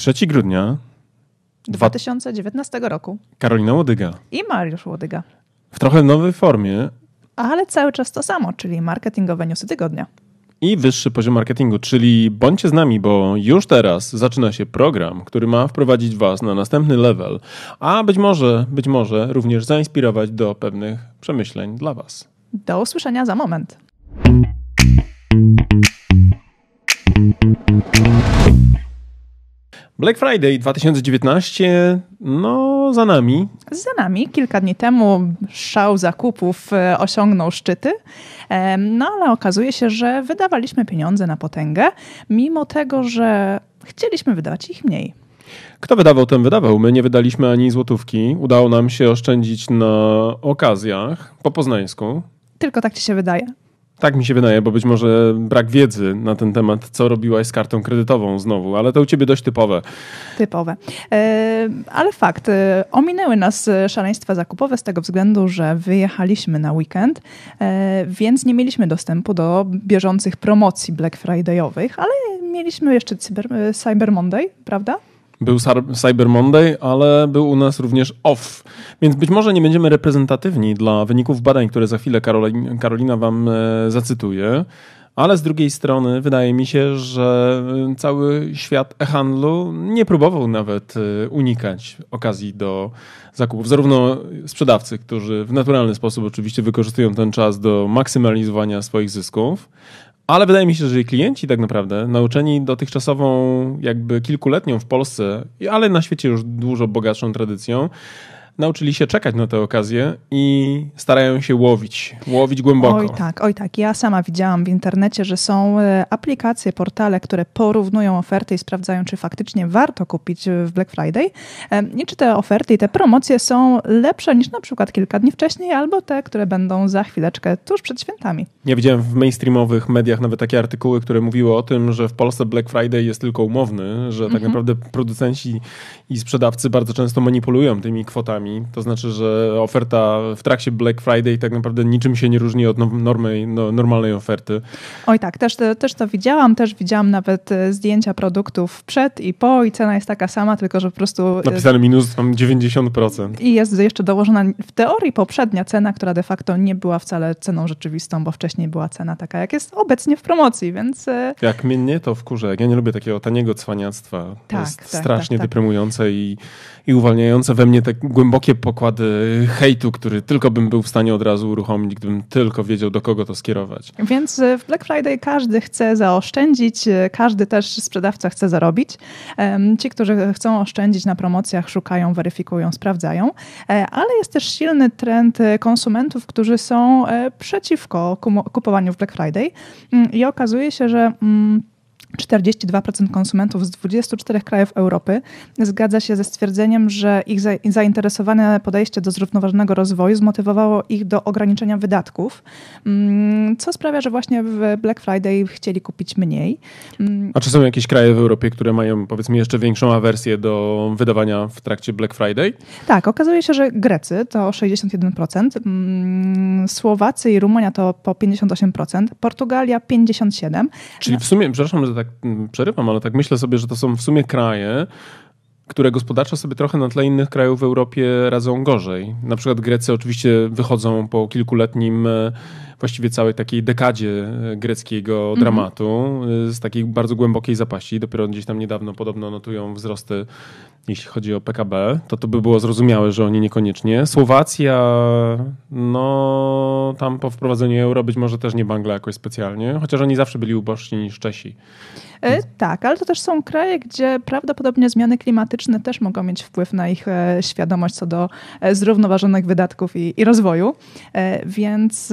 3 grudnia 2019 roku. Karolina Łodyga. I Mariusz Łodyga. W trochę nowej formie. Ale cały czas to samo, czyli marketingowe newsy tygodnia. I wyższy poziom marketingu, czyli bądźcie z nami, bo już teraz zaczyna się program, który ma wprowadzić Was na następny level, a być może, być może również zainspirować do pewnych przemyśleń dla Was. Do usłyszenia za moment. Black Friday 2019, no za nami. Za nami. Kilka dni temu szał zakupów e, osiągnął szczyty, no ale okazuje się, że wydawaliśmy pieniądze na potęgę, mimo tego, że chcieliśmy wydawać ich mniej. Kto wydawał, ten wydawał. My nie wydaliśmy ani złotówki. Udało nam się oszczędzić na okazjach po poznańsku. Tylko tak ci się wydaje. Tak mi się wydaje, bo być może brak wiedzy na ten temat, co robiłaś z kartą kredytową znowu, ale to u ciebie dość typowe. Typowe. E, ale fakt, e, ominęły nas szaleństwa zakupowe z tego względu, że wyjechaliśmy na weekend, e, więc nie mieliśmy dostępu do bieżących promocji Black Friday'owych, ale mieliśmy jeszcze Cyber, Cyber Monday, prawda? Był Cyber Monday, ale był u nas również off. Więc być może nie będziemy reprezentatywni dla wyników badań, które za chwilę Karolina Wam e, zacytuje. Ale z drugiej strony wydaje mi się, że cały świat e-handlu nie próbował nawet e, unikać okazji do zakupów. Zarówno sprzedawcy, którzy w naturalny sposób oczywiście wykorzystują ten czas do maksymalizowania swoich zysków, ale wydaje mi się, że klienci tak naprawdę, nauczeni dotychczasową, jakby kilkuletnią w Polsce, ale na świecie już dużo bogatszą tradycją, nauczyli się czekać na tę okazję i starają się łowić, łowić głęboko. Oj tak, oj tak. Ja sama widziałam w internecie, że są e, aplikacje, portale, które porównują oferty i sprawdzają, czy faktycznie warto kupić w Black Friday i czy te oferty i te promocje są lepsze niż na przykład kilka dni wcześniej, albo te, które będą za chwileczkę tuż przed świętami. Ja widziałem w mainstreamowych mediach nawet takie artykuły, które mówiły o tym, że w Polsce Black Friday jest tylko umowny, że tak mhm. naprawdę producenci i sprzedawcy bardzo często manipulują tymi kwotami to znaczy, że oferta w trakcie Black Friday tak naprawdę niczym się nie różni od normy, no, normalnej oferty. Oj tak, też, też to widziałam. Też widziałam nawet e, zdjęcia produktów przed i po i cena jest taka sama, tylko że po prostu... E, Napisane minus tam 90%. I jest jeszcze dołożona w teorii poprzednia cena, która de facto nie była wcale ceną rzeczywistą, bo wcześniej była cena taka, jak jest obecnie w promocji, więc... E, jak mnie to wkurza, ja nie lubię takiego taniego cwaniactwa. To tak, jest tak, strasznie tak, tak. deprymujące i, i uwalniające we mnie tak głęboko głębokie pokłady hejtu, który tylko bym był w stanie od razu uruchomić, gdybym tylko wiedział, do kogo to skierować. Więc e, w Black Friday każdy chce zaoszczędzić, e, każdy też sprzedawca chce zarobić. Ci, którzy chcą oszczędzić na promocjach, szukają, weryfikują, sprawdzają, e, ale jest też silny trend konsumentów, którzy są przeciwko kupowaniu w Black Friday mm, i okazuje się, że mm, 42% konsumentów z 24 krajów Europy zgadza się ze stwierdzeniem, że ich zainteresowane podejście do zrównoważonego rozwoju zmotywowało ich do ograniczenia wydatków, mm, co sprawia, że właśnie w Black Friday chcieli kupić mniej. Mm. A czy są jakieś kraje w Europie, które mają powiedzmy jeszcze większą awersję do wydawania w trakcie Black Friday? Tak, okazuje się, że Grecy to 61%, mm, Słowacy i Rumunia to po 58%, Portugalia 57%. Czyli w sumie, przepraszam, że tak mm, przerywam, ale tak myślę sobie, że to są w sumie kraje, które gospodarczo sobie trochę na tle innych krajów w Europie radzą gorzej. Na przykład Grecy oczywiście wychodzą po kilkuletnim, e, właściwie całej takiej dekadzie e, greckiego mhm. dramatu z takiej bardzo głębokiej zapaści. Dopiero gdzieś tam niedawno podobno notują wzrosty, jeśli chodzi o PKB. To to by było zrozumiałe, że oni niekoniecznie. Słowacja, no tam po wprowadzeniu euro być może też nie bangla jakoś specjalnie, chociaż oni zawsze byli ubożsi niż Czesi. E, tak, ale to też są kraje, gdzie prawdopodobnie zmiany klimatyczne też mogą mieć wpływ na ich świadomość co do zrównoważonych wydatków i, i rozwoju. Więc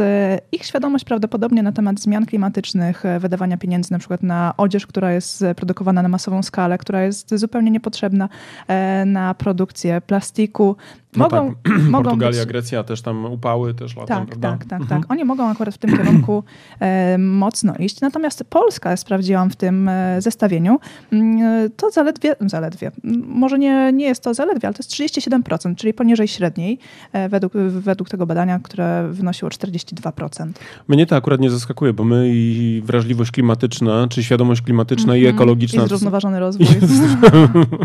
ich świadomość prawdopodobnie na temat zmian klimatycznych, wydawania pieniędzy na przykład na odzież, która jest produkowana na masową skalę, która jest zupełnie niepotrzebna na produkcję plastiku, No mogą, tak. mogą Portugalia, być, Grecja też tam upały też latem, tak, prawda? tak, tak, Mhm. tak. Oni mogą akurat w tym kierunku e, mocno iść. Natomiast Polska, sprawdziłam w tym e, zestawieniu, mm, to zaledwie, zaledwie, może nie, nie jest to zaledwie, ale to jest 37%, czyli poniżej średniej e, według, według tego badania, które wynosiło 42%. Mnie to akurat nie zaskakuje, bo my i wrażliwość klimatyczna, czy świadomość klimatyczna i Mhm. ekologiczna I zrównoważony rozwój.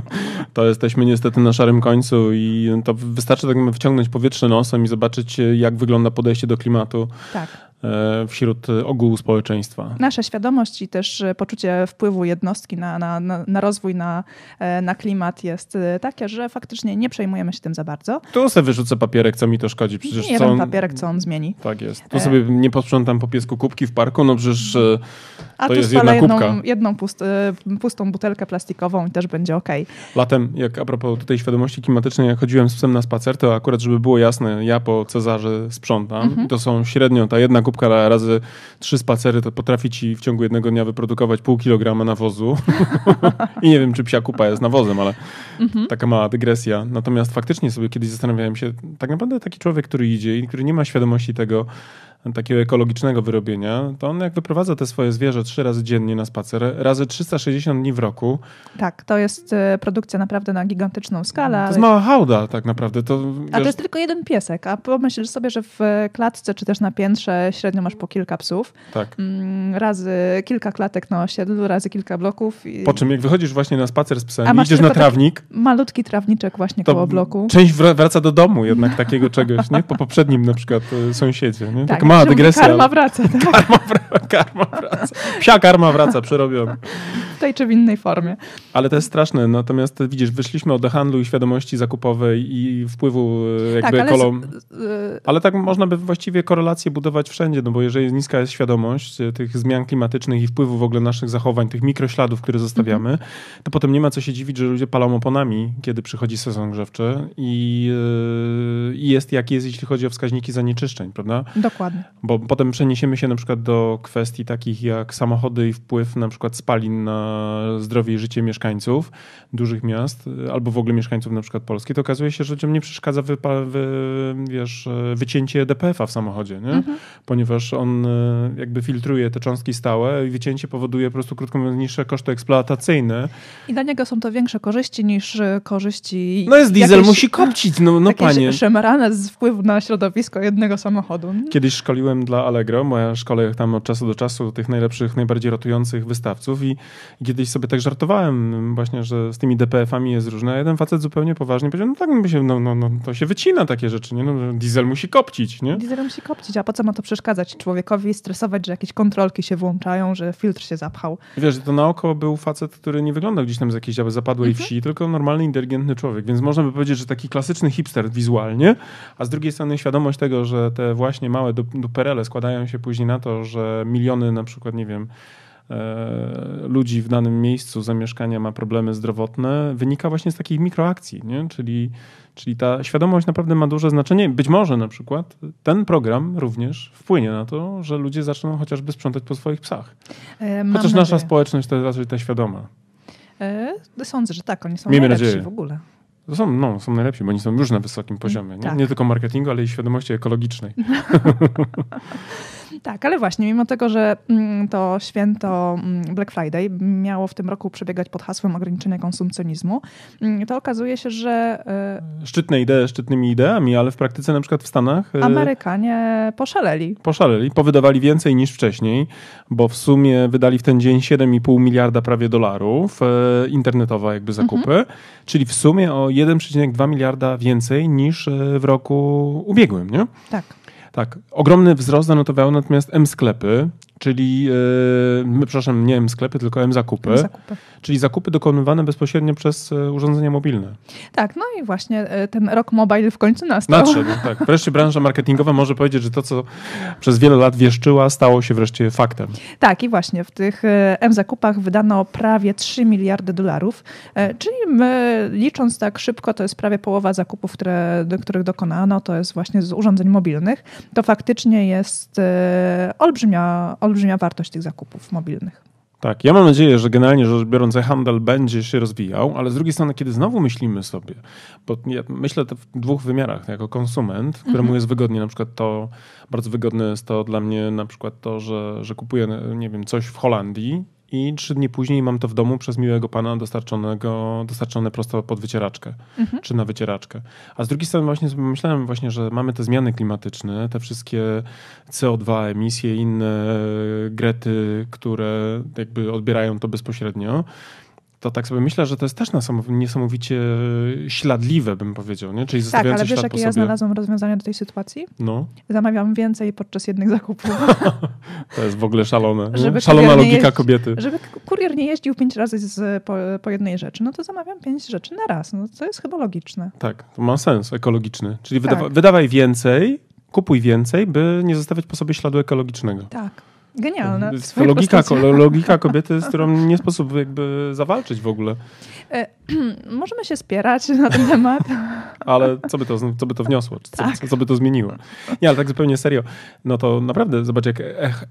to jesteśmy niestety na szarym końcu i to wystarczy tak wciągnąć powietrze nosem i zobaczyć, jak wygląda podejście do klimatu tak. E, wśród ogółu społeczeństwa. Nasza świadomość i też e, poczucie wpływu jednostki na, na, na, rozwój, na, e, na klimat jest e, takie, że faktycznie nie przejmujemy się tym za bardzo. Tu sobie wyrzucę papierek, co mi to szkodzi. Przecież nie co jeden on... papierek, co on zmieni. Tak jest. Tu E. sobie nie posprzątam po piesku kubki w parku, no przecież e, A To jest jedna jedną, kubka. jedną pust, e, pustą butelkę plastikową i też będzie ok. latem, jak a propos tutaj świadomości klimatycznej, jak chodziłem z psem na spacer, to akurat, żeby było jasne, ja po Cezarze sprzątam Mhm. to są średnio, ta jedna kubka razy trzy spacery, to potrafi ci w ciągu jednego dnia wyprodukować pół kilograma nawozu. I nie wiem, czy psia kupa jest nawozem, ale Mhm. taka mała dygresja. Natomiast faktycznie sobie kiedyś zastanawiałem się, tak naprawdę taki człowiek, który idzie i który nie ma świadomości tego, takiego ekologicznego wyrobienia, to on jak wyprowadza te swoje zwierzę trzy razy dziennie na spacer, razy 360 dni w roku, Tak, to jest e, produkcja naprawdę na gigantyczną skalę. to jest mała hałda tak naprawdę. To, A to wiesz, jest tylko jeden piesek, a pomyśl sobie, że w klatce czy też na piętrze średnio masz po kilka psów, tak. mm, razy kilka klatek na osiedlu, razy kilka bloków. I Po czym jak wychodzisz właśnie na spacer z psem idziesz na taki trawnik, Malutki trawniczek właśnie koło bloku. część wra- wraca do domu jednak takiego czegoś, nie? Po poprzednim na przykład y, sąsiedzie, nie? Tak, mała dygresja. Karma ale- wraca, tak? Karma, wra- karma wraca. Psia karma wraca, przerobiona. w tej czy w innej formie. Ale to jest straszne. Natomiast widzisz, wyszliśmy od handlu i świadomości zakupowej i wpływu y, jakby Tak, ale ekolo... z- y, Ale tak można by właściwie korelację budować wszędzie, no bo jeżeli niska jest świadomość e, tych zmian klimatycznych i wpływu w ogóle naszych zachowań, tych mikrośladów, które zostawiamy, to potem nie ma co się dziwić, że ludzie palą oponami, kiedy przychodzi sezon grzewczy i, i jest jak jest, jeśli chodzi o wskaźniki zanieczyszczeń, prawda? dokładnie. Bo potem przeniesiemy się na przykład do kwestii takich jak samochody i wpływ na przykład spalin na zdrowie i życie mieszkańców dużych miast, albo w ogóle mieszkańców na przykład Polski, to okazuje się, że ludziom nie przeszkadza wypa- wy, wiesz, e, wycięcie DPF-a w samochodzie, nie? Mhm. ponieważ on e, jakby filtruje te cząstki stałe i wycięcie powoduje po prostu krótko mówiąc niższe koszty eksploatacyjne. I dla niego są to większe korzyści niż e, korzyści. No jest diesel, jakieś- musi kopcić, no, no jakieś panie. szemrane z wpływu na środowisko jednego samochodu. Kiedyś szkoliłem dla Allegro, bo ja szkolę tam od czasu do czasu tych najlepszych, najbardziej rotujących wystawców i kiedyś sobie tak żartowałem właśnie, że z tymi DPF-ami jest różne. A jeden facet zupełnie poważnie powiedział, no tak, no, się, no, no, no, to się wycina takie rzeczy, nie? No, diesel musi kopcić, nie? Diesel musi kopcić, a po co ma to przeszkadzać człowiekowi, stresować, że jakieś kontrolki się włączają, że filtr się zapchał. Wiesz, to na oko był facet, który nie wyglądał gdzieś tam z jakiejś zapadłej Mhm. wsi, tylko normalny, inteligentny człowiek. Więc można by powiedzieć, że taki klasyczny hipster wizualnie, a z drugiej strony świadomość tego, że te właśnie małe duperele składają się później na to, że miliony na przykład, nie wiem, e, ludzi w danym miejscu zamieszkania ma problemy zdrowotne, wynika właśnie z takich mikroakcji, nie? Czyli, czyli ta świadomość naprawdę ma duże znaczenie. Być może na przykład ten program również wpłynie na to, że ludzie zaczną chociażby sprzątać po swoich psach. E, mam Chociaż nasza nadzieję. społeczność to jest raczej ta świadoma. E, sądzę, że tak, oni są Miejmy najlepsi nadzieję. w ogóle. To są, no, są najlepsi, bo oni są już na wysokim poziomie. Nie, tak. nie tylko marketingu, ale i świadomości ekologicznej. Tak, ale właśnie, mimo tego, że mm, to święto mm, Black Friday miało w tym roku przebiegać pod hasłem ograniczenia konsumpcjonizmu, mm, to okazuje się, że e, Szczytne idee szczytnymi ideami, ale w praktyce na przykład w Stanach e, Amerykanie poszaleli. poszaleli, powydawali więcej niż wcześniej, bo w sumie wydali w ten dzień 7,5 miliarda prawie dolarów e, internetowe jakby zakupy, czyli w sumie o 1,2 miliarda więcej niż w roku ubiegłym, nie? Tak. Tak, ogromny wzrost zanotowały natomiast M-sklepy, czyli, e, przepraszam, nie M-sklepy, tylko M-zakupy, Zakupy. czyli zakupy dokonywane bezpośrednio przez e, urządzenia mobilne. Tak, no i właśnie e, ten rok mobile w końcu nastał. Nadszedł, tak. Wreszcie branża marketingowa może powiedzieć, że to, co przez wiele lat wieszczyła, stało się wreszcie faktem. Tak, i właśnie w tych M-zakupach wydano prawie 3 miliardy dolarów, czyli my, licząc tak szybko, to jest prawie połowa zakupów, które, do których dokonano, to jest właśnie z urządzeń mobilnych. To faktycznie jest e, olbrzymia, olbrzymia wartość tych zakupów mobilnych. Tak, ja mam nadzieję, że generalnie rzecz biorąc handel będzie się rozwijał, ale z drugiej strony, kiedy znowu myślimy sobie, bo ja myślę to w dwóch wymiarach, jako konsument, któremu mhm. jest wygodnie, na przykład to, bardzo wygodne jest to dla mnie na przykład to, że, że kupuję, nie wiem, coś w Holandii i trzy dni później mam to w domu przez miłego pana dostarczonego, dostarczone prosto pod wycieraczkę, mhm. czy na wycieraczkę. A z drugiej strony właśnie myślałem właśnie, że mamy te zmiany klimatyczne, te wszystkie CO2, emisje, inne grety, które jakby odbierają to bezpośrednio to tak sobie myślę, że to jest też niesamowicie śladliwe, bym powiedział, nie? Czyli tak, ale wiesz, jakie ja znalazłam rozwiązanie do tej sytuacji? No. Zamawiam więcej podczas jednych zakupów. to jest w ogóle szalone. Żeby Szalona logika jeździ, kobiety. Żeby kurier nie jeździł pięć razy z, po, po, jednej rzeczy, no to zamawiam pięć rzeczy na raz. No to jest chyba logiczne. Tak, to ma sens ekologiczny. Czyli tak. wydawa wydawaj więcej, kupuj więcej, by nie zostawiać po sobie śladu ekologicznego. Tak. Genialne. Logika, logika kobiety, z którą nie sposób jakby zawalczyć w ogóle. E, możemy się spierać na ten temat. Ale co by to, co by to wniosło? Co, tak. co, co, by to zmieniło? Nie, ale tak zupełnie serio. No to naprawdę zobacz, jak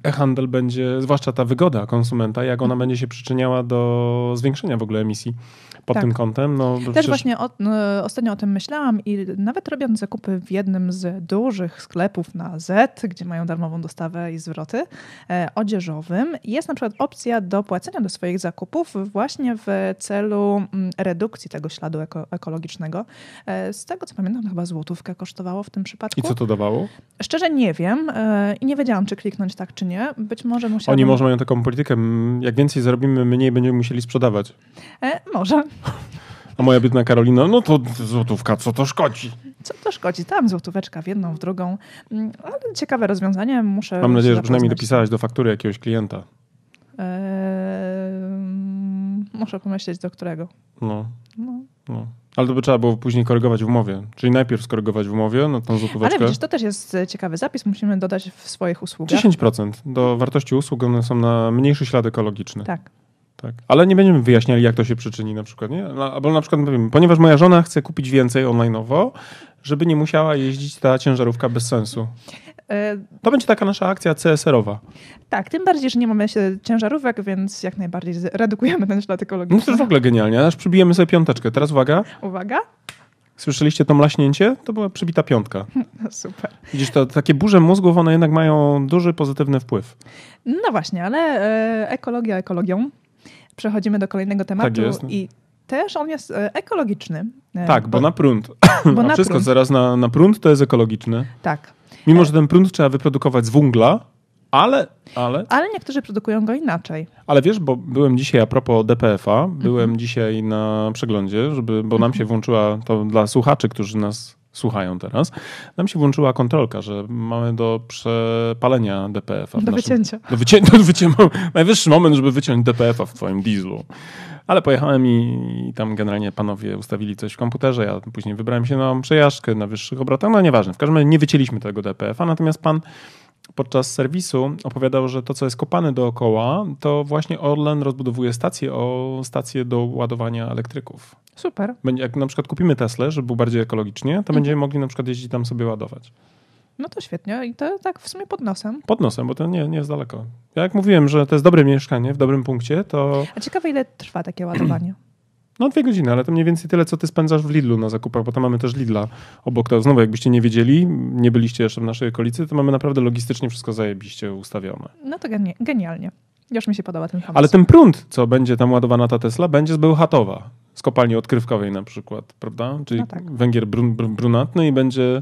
e-handel będzie, zwłaszcza ta wygoda konsumenta, jak ona będzie się przyczyniała do zwiększenia w ogóle emisji pod tak. tym kątem. No, Też przecież... właśnie o, no, ostatnio o tym myślałam i nawet robiąc zakupy w jednym z dużych sklepów na Z, gdzie mają darmową dostawę i zwroty, e, odzieżowym, jest na przykład opcja do płacenia do swoich zakupów właśnie w celu mm, redukcji tego śladu eko ekologicznego. E, z tego co pamiętam, chyba złotówkę kosztowało w tym przypadku. I co to dawało? Szczerze nie wiem e, i nie wiedziałam, czy kliknąć tak, czy nie. Być może musiałabym... Oni może mają taką politykę, jak więcej zarobimy, mniej będziemy musieli sprzedawać. E, może. A moja biedna Karolina, no to złotówka, co to szkodzi? Co to szkodzi? Tam złotóweczka w jedną, w drugą. Mm, ale ciekawe rozwiązanie, muszę. Mam nadzieję, że przynajmniej dopisałaś do faktury jakiegoś klienta. Eee, muszę pomyśleć do którego. No. no. no. Ale to by trzeba było później korygować w umowie. Czyli najpierw skorygować w umowie na tą złotóweczkę. Ale widzisz, to też jest ciekawy zapis. Musimy dodać w swoich usługach. 10% do wartości usług, one są na mniejszy ślad ekologiczny. Tak. Tak. Ale nie będziemy wyjaśniali, jak to się przyczyni na przykład, nie? Albo na przykład powiem, ponieważ moja żona chce kupić więcej online'owo, żeby nie musiała jeździć ta ciężarówka bez sensu. To będzie taka nasza akcja CSR-owa. Tak, tym bardziej, że nie mamy się ciężarówek, więc jak najbardziej redukujemy ten ślad ekologiczny. No to jest w ogóle genialnie, aż przybijemy sobie piąteczkę. Teraz uwaga. Uwaga. Słyszeliście to mlaśnięcie? To była przybita piątka. Super. Widzisz, to takie burze mózgów, one jednak mają duży pozytywny wpływ. No właśnie, ale e, ekologia ekologią przechodzimy do kolejnego tematu tak jest. i też on jest e, ekologiczny. E, tak, bo, bo na prąd. Bo A na wszystko prąd. zaraz na, na prąd to jest ekologiczne. Tak. Mimo, że ten prąd trzeba wyprodukować z węgla, ale, ale... Ale niektórzy produkują go inaczej. Ale wiesz, bo byłem dzisiaj a propos DPF-a, byłem mhm. dzisiaj na przeglądzie, żeby, bo nam się włączyła, to dla słuchaczy, którzy nas słuchają teraz, nam się włączyła kontrolka, że mamy do przepalenia DPF-a. Do naszym, wycięcia. Do, wycię, do wycięcia. Najwyższy moment, żeby wyciąć DPF-a w twoim dieslu. Ale pojechałem i, i, tam generalnie panowie ustawili coś w komputerze, ja później wybrałem się na przejażdżkę na wyższych obrotach, no nieważne. W każdym razie nie wycięliśmy tego DPF-a, natomiast pan podczas serwisu opowiadał, że to, co jest kopane dookoła, to właśnie Orlen rozbudowuje stację o stację do ładowania elektryków. Super. Jak na przykład kupimy Tesla, żeby był bardziej ekologicznie, to mhm. będziemy mogli na przykład jeździć tam sobie ładować. No to świetnie i to tak w sumie pod nosem. Pod nosem, bo to nie, nie jest daleko. Ja jak mówiłem, że to jest dobre mieszkanie w dobrym punkcie, to... A ciekawe ile trwa takie ładowanie? No dwie godziny, ale to mniej więcej tyle, co ty spędzasz w Lidlu na zakupach, bo tam mamy też Lidla obok. To znowu, jakbyście nie wiedzieli, nie byliście jeszcze w naszej okolicy, to mamy naprawdę logistycznie wszystko zajebiście ustawione. No to genialnie. Już mi się podoba ten pomysł. Ale ten prąd, co będzie tam ładowana ta Tesla, będzie z Bełchatowa, z kopalni odkrywkowej na przykład, prawda? Czyli no tak. węgiel brun, brunatny i będzie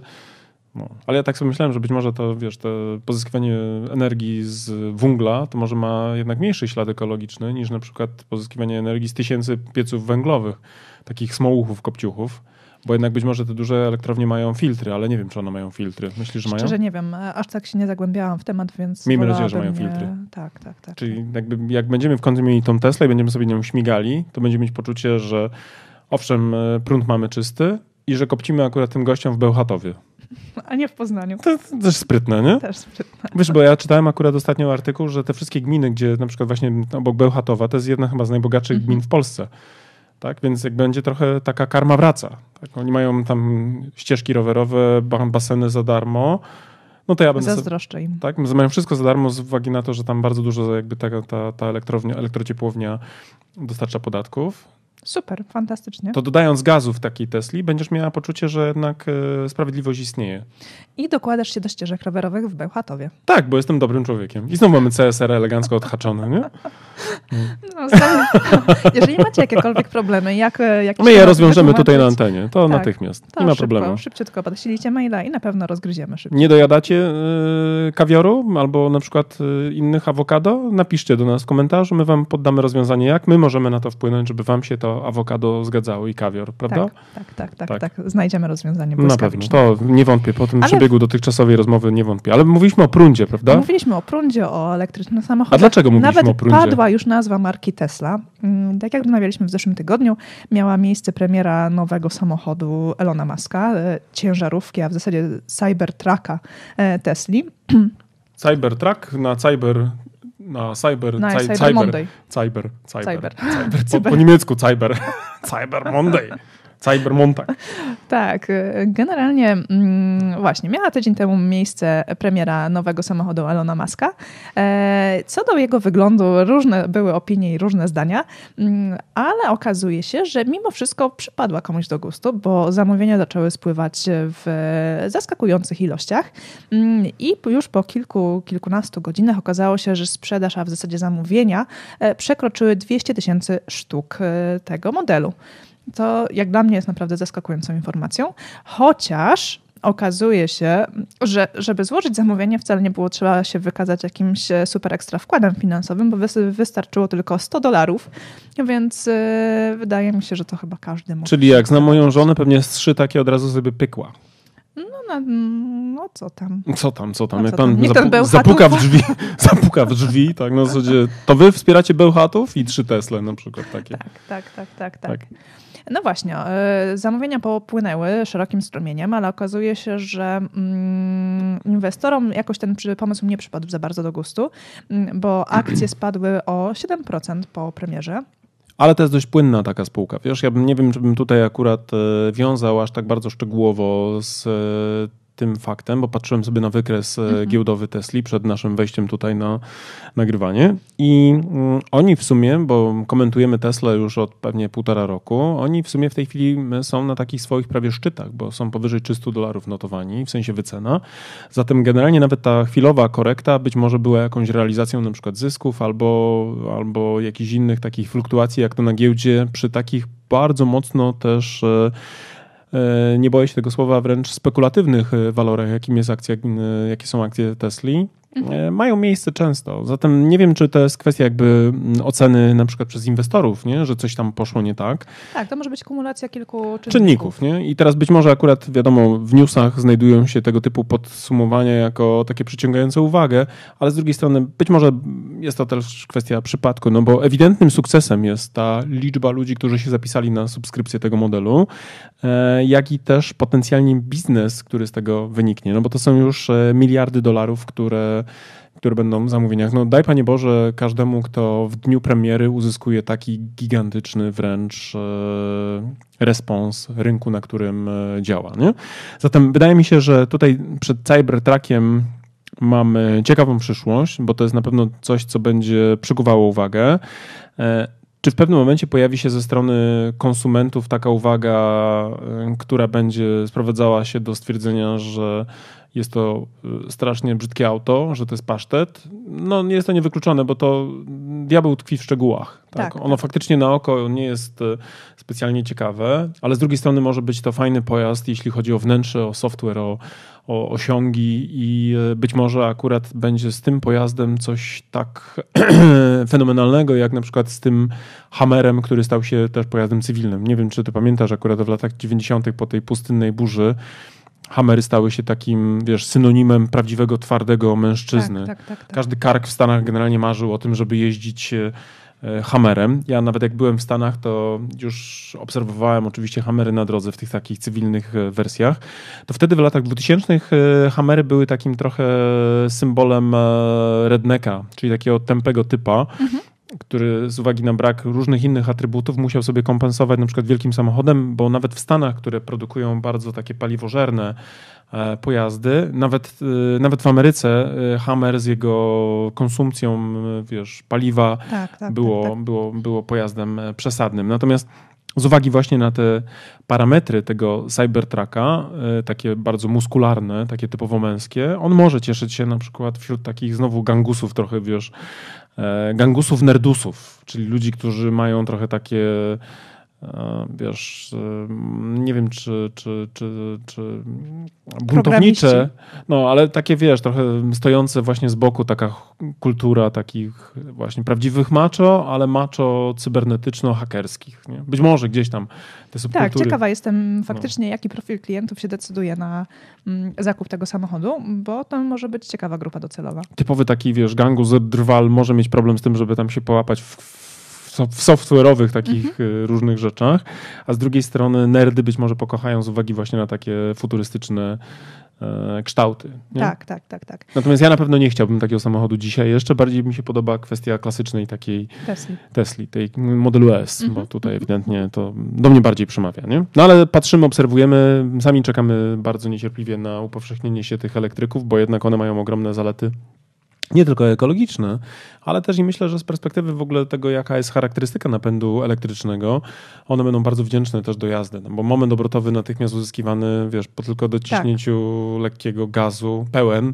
no. Ale ja tak sobie myślałem, że być może to, wiesz, to pozyskiwanie energii z węgla to może ma jednak mniejszy ślad ekologiczny niż na przykład pozyskiwanie energii z tysięcy pieców węglowych, takich smołuchów, kopciuchów. Bo jednak być może te duże elektrownie mają filtry, ale nie wiem, czy one mają filtry. Myślisz, że mają? Szczerze nie wiem. Aż tak się nie zagłębiałam w temat, więc Miejmy nadzieję, że mają filtry. Tak, tak, tak. Czyli jakby, jak będziemy w końcu mieli tą Tesla i będziemy sobie nią śmigali, to będziemy mieć poczucie, że owszem, e, prąd mamy czysty i że kopcimy akurat tym gościom w Bełchatowie. A nie w Poznaniu. To, to też sprytne, nie? Też sprytne. Wiesz, bo ja czytałem akurat ostatnio artykuł, że te wszystkie gminy, gdzie na przykład właśnie obok Bełchatowa, to jest jedna chyba z najbogatszych -hmm. gmin w Polsce. Tak, więc jak będzie trochę taka karma wraca. Tak? Oni mają tam ścieżki rowerowe, baseny za darmo. No to ja będę... Zazdroszczę im. Tak, mają wszystko za darmo z uwagi na to, że tam bardzo dużo jakby ta, ta, ta elektrownia, elektrociepłownia dostarcza podatków. Super, fantastycznie. To dodając gazu w takiej Tesli, będziesz miała poczucie, że jednak e, sprawiedliwość istnieje. I dokładasz się do ścieżek rowerowych w Bełchatowie. Tak, bo jestem dobrym człowiekiem. I znowu mamy CSR elegancko odhaczone, nie? No, jeżeli macie jakiekolwiek problemy, jak, jak My je rozwiążemy tutaj na antenie, to tak, natychmiast. To nie ma szybko, problemu. Szybciutko podesilicie maila i na pewno rozgryziemy szybciej. Nie dojadacie y, kawioru albo na przykład y, innych awokado? Napiszcie do nas w komentarzu, my wam poddamy rozwiązanie, jak my możemy na to wpłynąć, żeby wam się to awokado zgadzało i kawior, prawda? Tak, tak, tak, tak. tak. Znajdziemy rozwiązanie Na pewno, to nie wątpię, po tym Ale... przebiegu dotychczasowej rozmowy nie wątpię. Ale mówiliśmy o prundzie, prawda? Mówiliśmy o prundzie, o elektrycznych samochodach. A dlaczego mówiliśmy Nawet o prundzie? padła już nazwa marki Tesla. Mm, tak jak rozmawialiśmy w zeszłym tygodniu, miała miejsce premiera nowego samochodu Elona Muska, e, ciężarówki, a w zasadzie Cybertrucka e, Tesli. Cybertruck na cyber na cyber, na cyber, cyber, Monday. cyber, cyber, cyber. cyber. Po, po niemiecku cyber, cyber Monday. Cybermontag. Tak, y, generalnie mm, właśnie miała tydzień temu miejsce premiera nowego samochodu Elona Muska. E, co do jego wyglądu, różne były opinie i różne zdania, mm, ale okazuje się, że mimo wszystko przypadła komuś do gustu, bo zamówienia zaczęły spływać w zaskakujących ilościach mm, i już po kilku, kilkunastu godzinach okazało się, że sprzedaż, a w zasadzie zamówienia e, przekroczyły 200 tysięcy sztuk e, tego modelu. To jak dla mnie jest naprawdę zaskakującą informacją, chociaż okazuje się, że żeby złożyć zamówienie wcale nie było trzeba się wykazać jakimś e, super ekstra wkładem finansowym, bo wystarczyło tylko 100 dolarów, więc yy, wydaje mi się, że to chyba każdy może. Czyli jak znam moją żonę, pewnie z trzy takie od razu sobie pykła. No, no, no, co tam? Co tam, co tam? Jak pan zapu zapuka w drzwi, zapuka w drzwi, tak, na zasadzie, to wy wspieracie Bełchatów i trzy Tesle na przykład takie. Tak, tak, tak, tak, tak. tak. No właśnie, e, zamówienia popłynęły szerokim strumieniem, ale okazuje się, że mm, inwestorom jakoś ten pomysł nie przypadł za bardzo do gustu, mm, bo akcje spadły o 7% po premierze. Ale to jest dość płynna taka spółka. Wiesz, ja bym, nie wiem, czy bym tutaj akurat e, wiązał aż tak bardzo szczegółowo z e, tym faktem, bo patrzyłem sobie na wykres e, mhm. giełdowy Tesli przed naszym wejściem tutaj na nagrywanie i mm, oni w sumie, bo komentujemy Tesla już od pewnie półtora roku, oni w sumie w tej chwili są na takich swoich prawie szczytach, bo są powyżej 300 dolarów notowani, w sensie wycena. Zatem generalnie nawet ta chwilowa korekta być może była jakąś realizacją na przykład zysków albo, albo jakichś innych takich fluktuacji, jak to na giełdzie przy takich bardzo mocno też E, nie boję się tego słowa, wręcz spekulatywnych e, walorach, jakim jest akcja, e, jakie są akcje Tesli. Mhm. E, mają miejsce często. Zatem nie wiem, czy to jest kwestia jakby mm, oceny na przykład przez inwestorów, nie? że coś tam poszło nie tak. Tak, to może być kumulacja kilku czynników. czynników nie? I teraz być może akurat, wiadomo, w newsach znajdują się tego typu podsumowania jako takie przyciągające uwagę, ale z drugiej strony być może jest to też kwestia przypadku, no bo ewidentnym sukcesem jest ta liczba ludzi, którzy się zapisali na subskrypcję tego modelu, e, jak i też potencjalnie biznes, który z tego wyniknie, no bo to są już e, miliardy dolarów, które które będą w zamówieniach. No daj Panie Boże każdemu, kto w dniu premiery uzyskuje taki gigantyczny wręcz e, respons rynku, na którym e, działa. Nie? Zatem wydaje mi się, że tutaj przed Cybertruckiem mamy ciekawą przyszłość, bo to jest na pewno coś, co będzie przykuwało uwagę. E, czy w pewnym momencie pojawi się ze strony konsumentów taka uwaga, która będzie sprowadzała się do stwierdzenia, że jest to y, strasznie brzydkie auto, że to jest pasztet. No nie jest to niewykluczone, bo to diabeł tkwi w szczegółach. Tak? tak ono tak. faktycznie na oko nie jest y, specjalnie ciekawe, ale z drugiej strony może być to fajny pojazd, jeśli chodzi o wnętrze, o software, o, o osiągi i y, być może akurat będzie z tym pojazdem coś tak fenomenalnego, jak na przykład z tym Hammerem, który stał się też pojazdem cywilnym. Nie wiem, czy ty pamiętasz akurat w latach 90. po tej pustynnej burzy, Hamery stały się takim, wiesz, synonimem prawdziwego, twardego mężczyzny. Tak, tak, tak, tak. Każdy kark w Stanach generalnie marzył o tym, żeby jeździć e, Hammerem. Ja nawet jak byłem w Stanach, to już obserwowałem oczywiście Hammery na drodze w tych takich cywilnych e, wersjach. To wtedy w latach 2000 e, Hammery były takim trochę symbolem rednecka, czyli takiego tępego typa, mhm który z uwagi na brak różnych innych atrybutów musiał sobie kompensować na przykład wielkim samochodem, bo nawet w Stanach, które produkują bardzo takie paliwożerne e, pojazdy, nawet, e, nawet w Ameryce e, Hammer z jego konsumpcją wiesz, paliwa tak, tak, było, tak, tak. Było, było pojazdem przesadnym. Natomiast z uwagi właśnie na te parametry tego Cybertrucka, takie bardzo muskularne, takie typowo męskie, on może cieszyć się na przykład wśród takich znowu gangusów trochę, wiesz, gangusów nerdusów, czyli ludzi, którzy mają trochę takie e, wiesz, e, nie wiem, czy, czy, czy, czy buntownicze, no ale takie, wiesz, trochę stojące właśnie z boku taka kultura takich właśnie prawdziwych macho, ale macho cybernetyczno-hakerskich. Nie? Być może gdzieś tam te subkultury. Tak, ciekawa jestem no. faktycznie, no. jaki profil klientów się decyduje na mm, zakup tego samochodu, bo to może być ciekawa grupa docelowa. Typowy taki, wiesz, gangu z drwal może mieć problem z tym, żeby tam się połapać w w software'owych takich mhm. różnych rzeczach, a z drugiej strony nerdy być może pokochają z uwagi właśnie na takie futurystyczne e, kształty. Nie? Tak, tak, tak, tak. Natomiast ja na pewno nie chciałbym takiego samochodu dzisiaj. Jeszcze bardziej mi się podoba kwestia klasycznej takiej Tesli, Tesli tej modelu S, bo mhm, tutaj ewidentnie to do mnie bardziej przemawia. Nie? No ale patrzymy, obserwujemy, sami czekamy bardzo niecierpliwie na upowszechnienie się tych elektryków, bo jednak one mają ogromne zalety nie tylko ekologiczne, ale też i myślę, że z perspektywy w ogóle tego, jaka jest charakterystyka napędu elektrycznego, one będą bardzo wdzięczne też do jazdy, no bo moment obrotowy natychmiast uzyskiwany, wiesz, po tylko dociśnięciu tak. lekkiego gazu, pełen,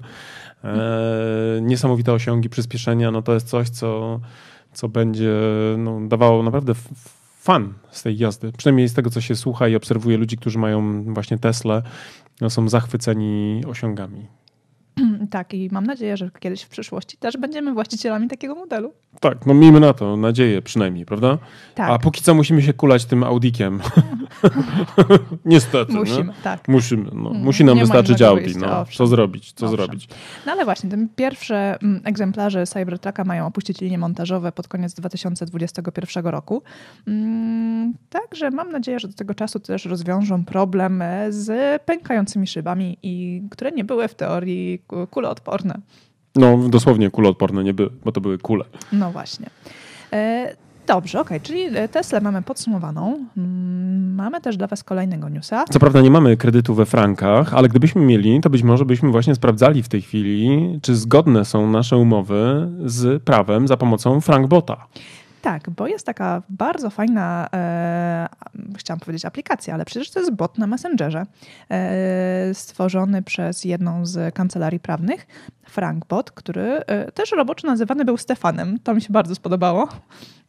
e, niesamowite osiągi, przyspieszenia, no to jest coś, co, co będzie no, dawało naprawdę fan z tej jazdy. Przynajmniej z tego, co się słucha i obserwuje ludzi, którzy mają właśnie Tesla, no, są zachwyceni osiągami. Tak, i mam nadzieję, że kiedyś w przyszłości też będziemy właścicielami takiego modelu. Tak, no miejmy na to nadzieję przynajmniej, prawda? Tak. A póki co musimy się kulać tym Audikiem. Niestety. Musimy, nie? tak. Musimy, no. Mm, Musi nam nie wystarczyć Audi. No. Co zrobić, co owszem. zrobić? No ale właśnie, te pierwsze mm, egzemplarze Cybertrucka mają opuścić linie montażowe pod koniec 2021 roku. Mm, także mam nadzieję, że do tego czasu też rozwiążą problem z pękającymi szybami, i które nie były w teorii kuloodporne. No, dosłownie kuloodporne nie były, bo to były kule. No właśnie. E, dobrze, okej, okay. czyli e, Tesla mamy podsumowaną. Mm, mamy też dla Was kolejnego newsa. Co prawda nie mamy kredytu we frankach, ale gdybyśmy mieli, to być może byśmy właśnie sprawdzali w tej chwili, czy zgodne są nasze umowy z prawem za pomocą Frankbota. Tak, bo jest taka bardzo fajna, e, chciałam powiedzieć aplikacja, ale przecież to jest bot na Messengerze, e, stworzony przez jedną z kancelarii prawnych, Frankbot, który e, też roboczo nazywany był Stefanem. To mi się bardzo spodobało.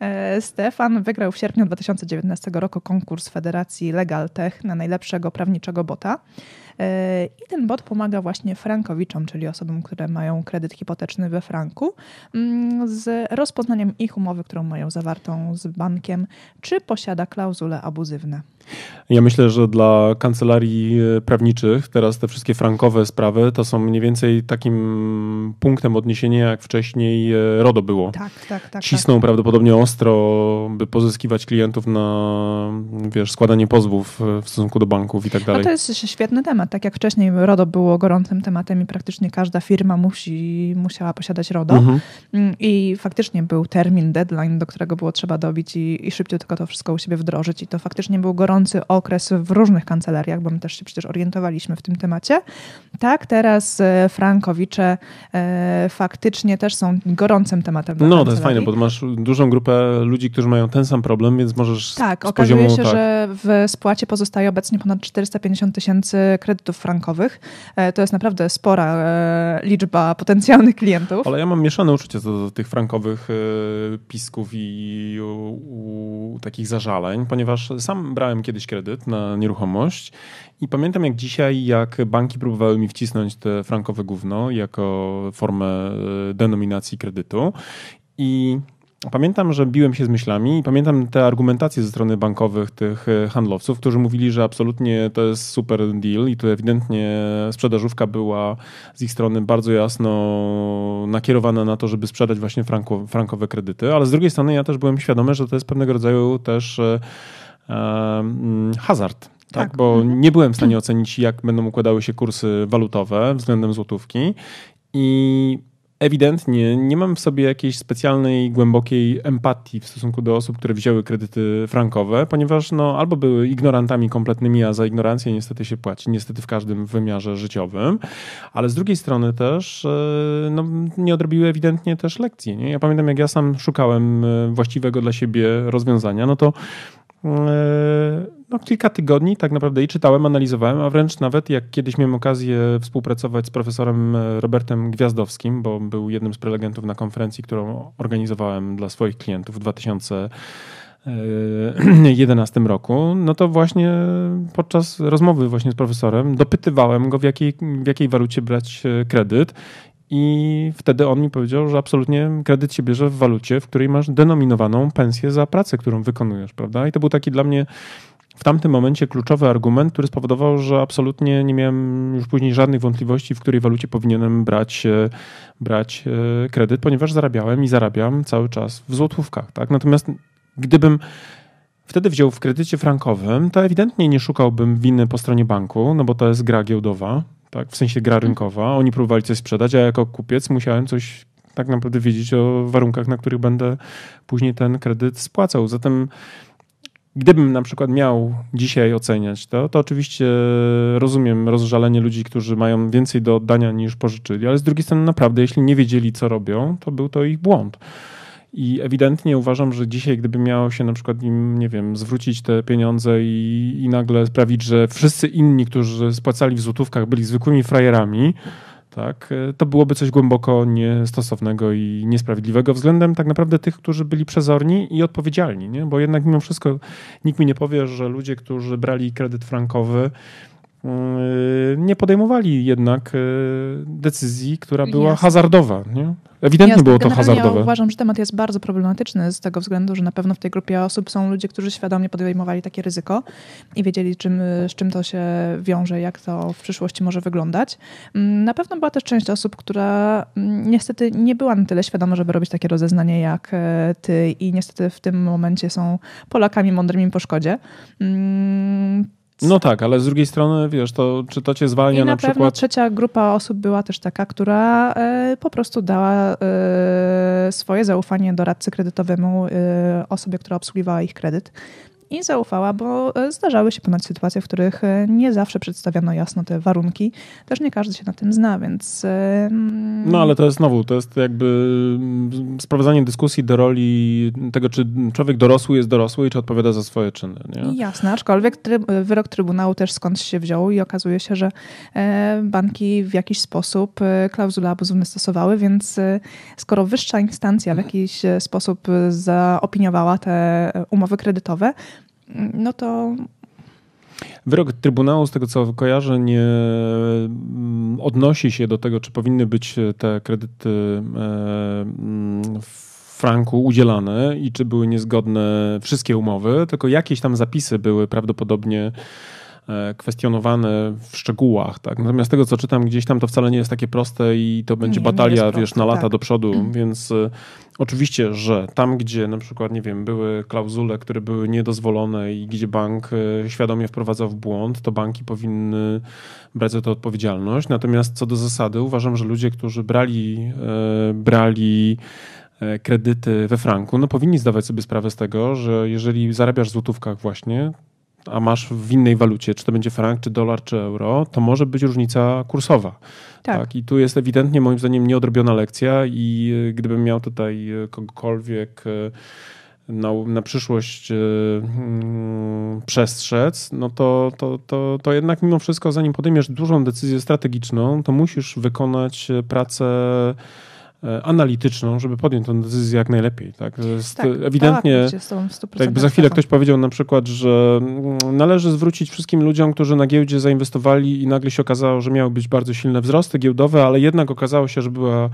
E, Stefan wygrał w sierpniu 2019 roku konkurs Federacji Legal Tech na najlepszego prawniczego bota. E, I ten bot pomaga właśnie frankowiczom, czyli osobom, które mają kredyt hipoteczny we franku, mm, z rozpoznaniem ich umowy, którą mają zawartą z bankiem, czy posiada klauzule abuzywne. Ja myślę, że dla kancelarii e, prawniczych teraz te wszystkie frankowe sprawy to są mniej więcej takim punktem odniesienia, jak wcześniej e, RODO było. Tak, tak, tak. Cisną tak. prawdopodobnie ostro, by pozyskiwać klientów na wiesz, składanie pozwów e, w stosunku do banków i tak dalej. No to jest świetny temat. Tak jak wcześniej RODO było gorącym tematem i praktycznie każda firma musi, musiała posiadać RODO. Mhm. Mm, I faktycznie był termin, deadline, do którego było trzeba dobić i, i szybciej tylko to wszystko u siebie wdrożyć. I to faktycznie był gorący gorący okres w różnych kancelariach, bo my też się przecież orientowaliśmy w tym temacie. Tak, teraz e, frankowicze e, faktycznie też są gorącym tematem. No, to jest fajne, bo masz dużą grupę ludzi, którzy mają ten sam problem, więc możesz Tak, okazuje poziomu, się, tak. że w spłacie pozostaje obecnie ponad 450 tysięcy kredytów frankowych. E, to jest naprawdę spora liczba potencjalnych klientów. Ale ja mam mieszane uczucie do, do tych frankowych pisków i u, u takich zażaleń, ponieważ sam brałem kiedyś kredyt na nieruchomość. I pamiętam jak dzisiaj, jak banki próbowały mi wcisnąć te frankowe gówno jako formę e, denominacji kredytu. I Pamiętam, że biłem się z myślami i pamiętam te argumentacje ze strony bankowych tych e, handlowców, którzy mówili, że absolutnie to jest super deal i tu ewidentnie sprzedażówka była z ich strony bardzo jasno nakierowana na to, żeby sprzedać właśnie franko, frankowe kredyty, ale z drugiej strony ja też byłem świadomy, że to jest pewnego rodzaju też e, hazard. Tak, tak, bo mhm. nie byłem w stanie ocenić, jak będą układały się kursy walutowe względem złotówki. I ewidentnie nie mam w sobie jakiejś specjalnej, głębokiej empatii w stosunku do osób, które wzięły kredyty frankowe, ponieważ no, albo były ignorantami kompletnymi, a za ignorancję niestety się płaci, niestety w każdym wymiarze życiowym, ale z drugiej strony też e, no, nie odrobiły ewidentnie też lekcji. Nie? Ja pamiętam, jak ja sam szukałem e, właściwego dla siebie rozwiązania, no to no, kilka tygodni tak naprawdę i czytałem, analizowałem, a wręcz nawet jak kiedyś miałem okazję współpracować z profesorem e, Robertem Gwiazdowskim, bo był jednym z prelegentów na konferencji, którą organizowałem dla swoich klientów w 2011 roku, no to właśnie podczas rozmowy właśnie z profesorem dopytywałem go, w jakiej, w jakiej walucie brać e, kredyt i wtedy on mi powiedział, że absolutnie kredyt się bierze w walucie, w której masz denominowaną pensję za pracę, którą wykonujesz, prawda? I to był taki dla mnie w tamtym momencie kluczowy argument, który spowodował, że absolutnie nie miałem już później żadnych wątpliwości, w której walucie powinienem brać, e, brać e, kredyt, ponieważ zarabiałem i zarabiam cały czas w złotówkach. Tak? Natomiast gdybym wtedy wziął w kredycie frankowym, to ewidentnie nie szukałbym winy po stronie banku, no bo to jest gra giełdowa, tak? w sensie gra rynkowa. Oni próbowali coś sprzedać, a jako kupiec musiałem coś tak naprawdę wiedzieć o warunkach, na których będę później ten kredyt spłacał. Zatem gdybym na przykład miał dzisiaj oceniać to, to oczywiście rozumiem rozżalenie ludzi, którzy mają więcej do oddania niż pożyczyli, ale z drugiej strony naprawdę, jeśli nie wiedzieli, co robią, to był to ich błąd. I ewidentnie uważam, że dzisiaj, gdyby miało się na przykład im, nie wiem, zwrócić te pieniądze i, i nagle sprawić, że wszyscy inni, którzy spłacali w złotówkach, byli zwykłymi frajerami, tak, to byłoby coś głęboko niestosownego i niesprawiedliwego względem tak naprawdę tych, którzy byli przezorni i odpowiedzialni, nie? bo jednak mimo wszystko nikt mi nie powie, że ludzie, którzy brali kredyt frankowy, nie podejmowali jednak yy, decyzji, która była Jasne. hazardowa. Nie? Ewidentnie Jasne. było to hazardowe. Ja uważam, że temat jest bardzo problematyczny z tego względu, że na pewno w tej grupie osób są ludzie, którzy świadomie podejmowali takie ryzyko i wiedzieli, czym, z czym to się wiąże, jak to w przyszłości może wyglądać. Mm, na pewno była też część osób, która mm, niestety nie była na tyle świadoma, żeby robić takie rozeznanie jak e, ty i niestety w tym momencie są Polakami mądrymi po szkodzie mm, no tak, ale z drugiej strony, wiesz, to czy to cię zwalnia I na, na przykład... pewno trzecia grupa osób była też taka, która e, po prostu dała e, swoje zaufanie doradcy kredytowemu, e, osobie, która obsługiwała ich kredyt i zaufała, bo e, zdarzały się ponad sytuacje, w których e, nie zawsze przedstawiano jasno te warunki. Też nie każdy się na tym zna, więc. E, mm, no ale to jest znowu, to jest jakby mm, sprowadzanie dyskusji do roli tego, czy człowiek dorosły jest dorosły i czy odpowiada za swoje czyny. Nie? Jasne, aczkolwiek tryb, wyrok Trybunału też skąd się wziął i okazuje się, że banki w jakiś sposób klauzule abuzywne stosowały, więc skoro wyższa instancja w jakiś sposób zaopiniowała te umowy kredytowe, no to Wyrok Trybunału, z tego co kojarzę, nie mm, odnosi się do tego, czy powinny być te kredyty e, mm, w franku udzielane i czy były niezgodne wszystkie umowy, tylko jakieś tam zapisy były prawdopodobnie E, kwestionowane w szczegółach. Tak? Natomiast tego, co czytam gdzieś tam, to wcale nie jest takie proste i to będzie nie, batalia, nie wiesz, proste, na lata tak. do przodu, mm. więc y, oczywiście, że tam, gdzie na przykład, nie wiem, były klauzule, które były niedozwolone i gdzie bank y, świadomie wprowadzał w błąd, to banki powinny brać za to odpowiedzialność. Natomiast co do zasady, uważam, że ludzie, którzy brali, y, brali kredyty we franku, no powinni zdawać sobie sprawę z tego, że jeżeli zarabiasz w złotówkach właśnie, a masz w innej walucie, czy to będzie frank, czy dolar, czy euro, to może być różnica kursowa. Tak. tak. I tu jest ewidentnie moim zdaniem nieodrobiona lekcja i e, gdybym miał tutaj e, kogokolwiek e, na, na przyszłość hmm, przestrzec, no to, to, to, to jednak mimo wszystko, zanim podejmiesz dużą decyzję strategiczną, to musisz wykonać pracę analityczną, żeby podjąć tę decyzję jak najlepiej. Tak? Jest tak, ewidentnie, tak, jakby za chwilę ktoś powiedział na przykład, że mm, należy zwrócić wszystkim ludziom, którzy na giełdzie zainwestowali i nagle się okazało, że miały być bardzo silne wzrosty giełdowe, ale jednak okazało się, że była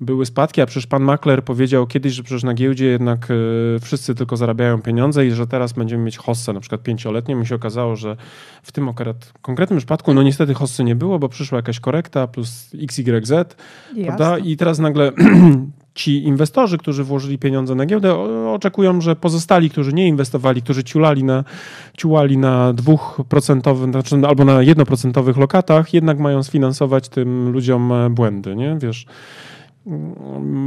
były spadki, a przecież pan makler powiedział kiedyś, że przecież na giełdzie jednak y, wszyscy tylko zarabiają pieniądze i że teraz będziemy mieć hossę na przykład pięcioletnią. Mi się okazało, że w tym akurat konkretnym przypadku, no niestety hossy nie było, bo przyszła jakaś korekta plus XYZ, prawda? I teraz nagle ci inwestorzy, którzy włożyli pieniądze na giełdę, oczekują, że pozostali, którzy nie inwestowali, którzy ciulali na, ciulali na dwuprocentowym, znaczy albo na jednoprocentowych lokatach, jednak mają sfinansować tym ludziom błędy, nie? Wiesz,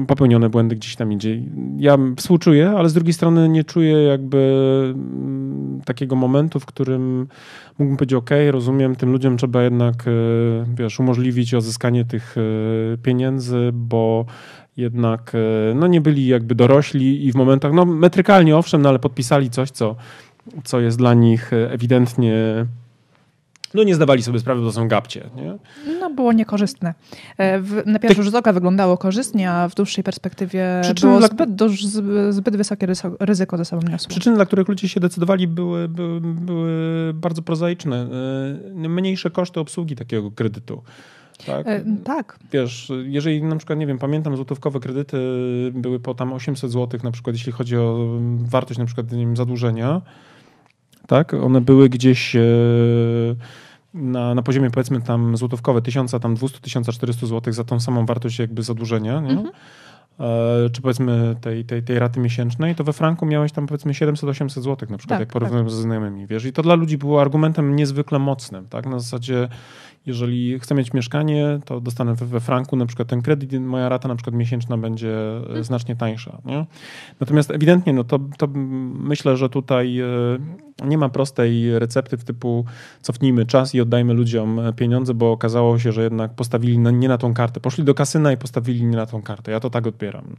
popełnione błędy gdzieś tam indziej. Ja współczuję, ale z drugiej strony nie czuję jakby mm, takiego momentu, w którym mógłbym powiedzieć, ok, rozumiem, tym ludziom trzeba jednak, e, wiesz, umożliwić odzyskanie tych e, pieniędzy, bo jednak e, no nie byli jakby dorośli i w momentach, no metrykalnie owszem, no ale podpisali coś, co, co jest dla nich ewidentnie no nie zdawali sobie sprawy, że to są gapcie. Nie? No było niekorzystne. W, na pierwszy rzut oka wyglądało korzystnie, a w dłuższej perspektywie Przyczyny było zbyt, dla... zbyt wysokie ryzyko ze sobą niosło. Przyczyny, dla których ludzie się decydowali były, były, były bardzo prozaiczne. Mniejsze koszty obsługi takiego kredytu. Tak? E, tak. Wiesz, jeżeli na przykład, nie wiem, pamiętam, złotówkowe kredyty były po tam 800 zł, na przykład jeśli chodzi o wartość na przykład nie wiem, zadłużenia, tak? One były gdzieś e, na, na poziomie powiedzmy tam złotówkowe 1000, tam 200, 1400 zł za tą samą wartość jakby zadłużenia, nie? Mhm. E, czy powiedzmy tej, tej, tej raty miesięcznej, to we franku miałeś tam powiedzmy 700-800 zł na przykład, tak, jak porównując tak. ze znajomymi, wiesz. I to dla ludzi było argumentem niezwykle mocnym, tak? Na zasadzie jeżeli chcę mieć mieszkanie, to dostanę we, franku na przykład ten kredyt, moja rata na przykład miesięczna będzie mhm. znacznie tańsza. Nie? Natomiast ewidentnie, no to, to myślę, że tutaj e, nie ma prostej recepty w typu cofnijmy czas i oddajmy ludziom pieniądze, bo okazało się, że jednak postawili na, nie na tą kartę. Poszli do kasyna i postawili nie na tą kartę. Ja to tak odbieram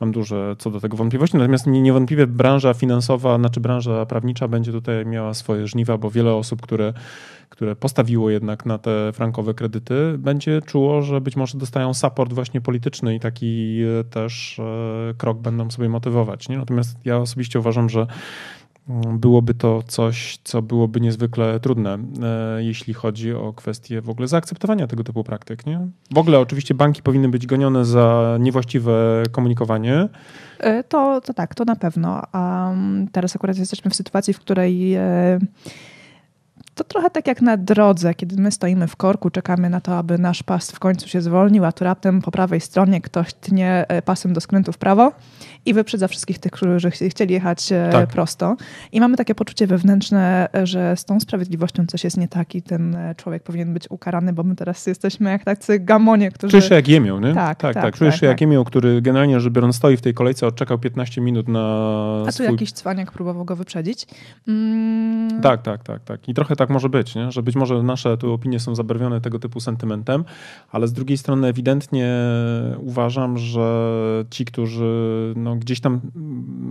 mam duże co do tego wątpliwości. Natomiast niewątpliwie branża finansowa, znaczy branża prawnicza będzie tutaj miała swoje żniwa, bo wiele osób, które, które postawiło jednak na te frankowe kredyty, będzie czuło, że być może dostają support właśnie polityczny i taki e, też e, krok będą sobie motywować. Nie? Natomiast ja osobiście uważam, że byłoby to coś, co byłoby niezwykle trudne, e, jeśli chodzi o kwestię w ogóle zaakceptowania tego typu praktyk. Nie? W ogóle oczywiście banki powinny być gonione za niewłaściwe komunikowanie. E, to, to tak, to na pewno. A teraz akurat jesteśmy w sytuacji, w której e, to trochę tak jak na drodze, kiedy my stoimy w korku, czekamy na to, aby nasz pas w końcu się zwolnił, a tu raptem po prawej stronie ktoś tnie pasem do skrętu w prawo i wyprzedza wszystkich tych, którzy chcieli jechać e, tak. prosto. I mamy takie poczucie wewnętrzne, że z tą sprawiedliwością coś jest nie tak i ten e, człowiek powinien być ukarany, bo my teraz jesteśmy jak tacy gamonie, którzy... Czujesz się jak jemioł, nie? Tak, tak. tak, tak. Czujesz tak, się jak tak. jemioł, który generalnie rzecz biorąc stoi w tej kolejce, odczekał 15 minut na A tu swój... jakiś cwaniak próbował go wyprzedzić. Mm. Tak, tak, tak, tak. I trochę tak może być, nie? że być może nasze tu opinie są zabarwione tego typu sentymentem, ale z drugiej strony ewidentnie uważam, że ci, którzy no, gdzieś tam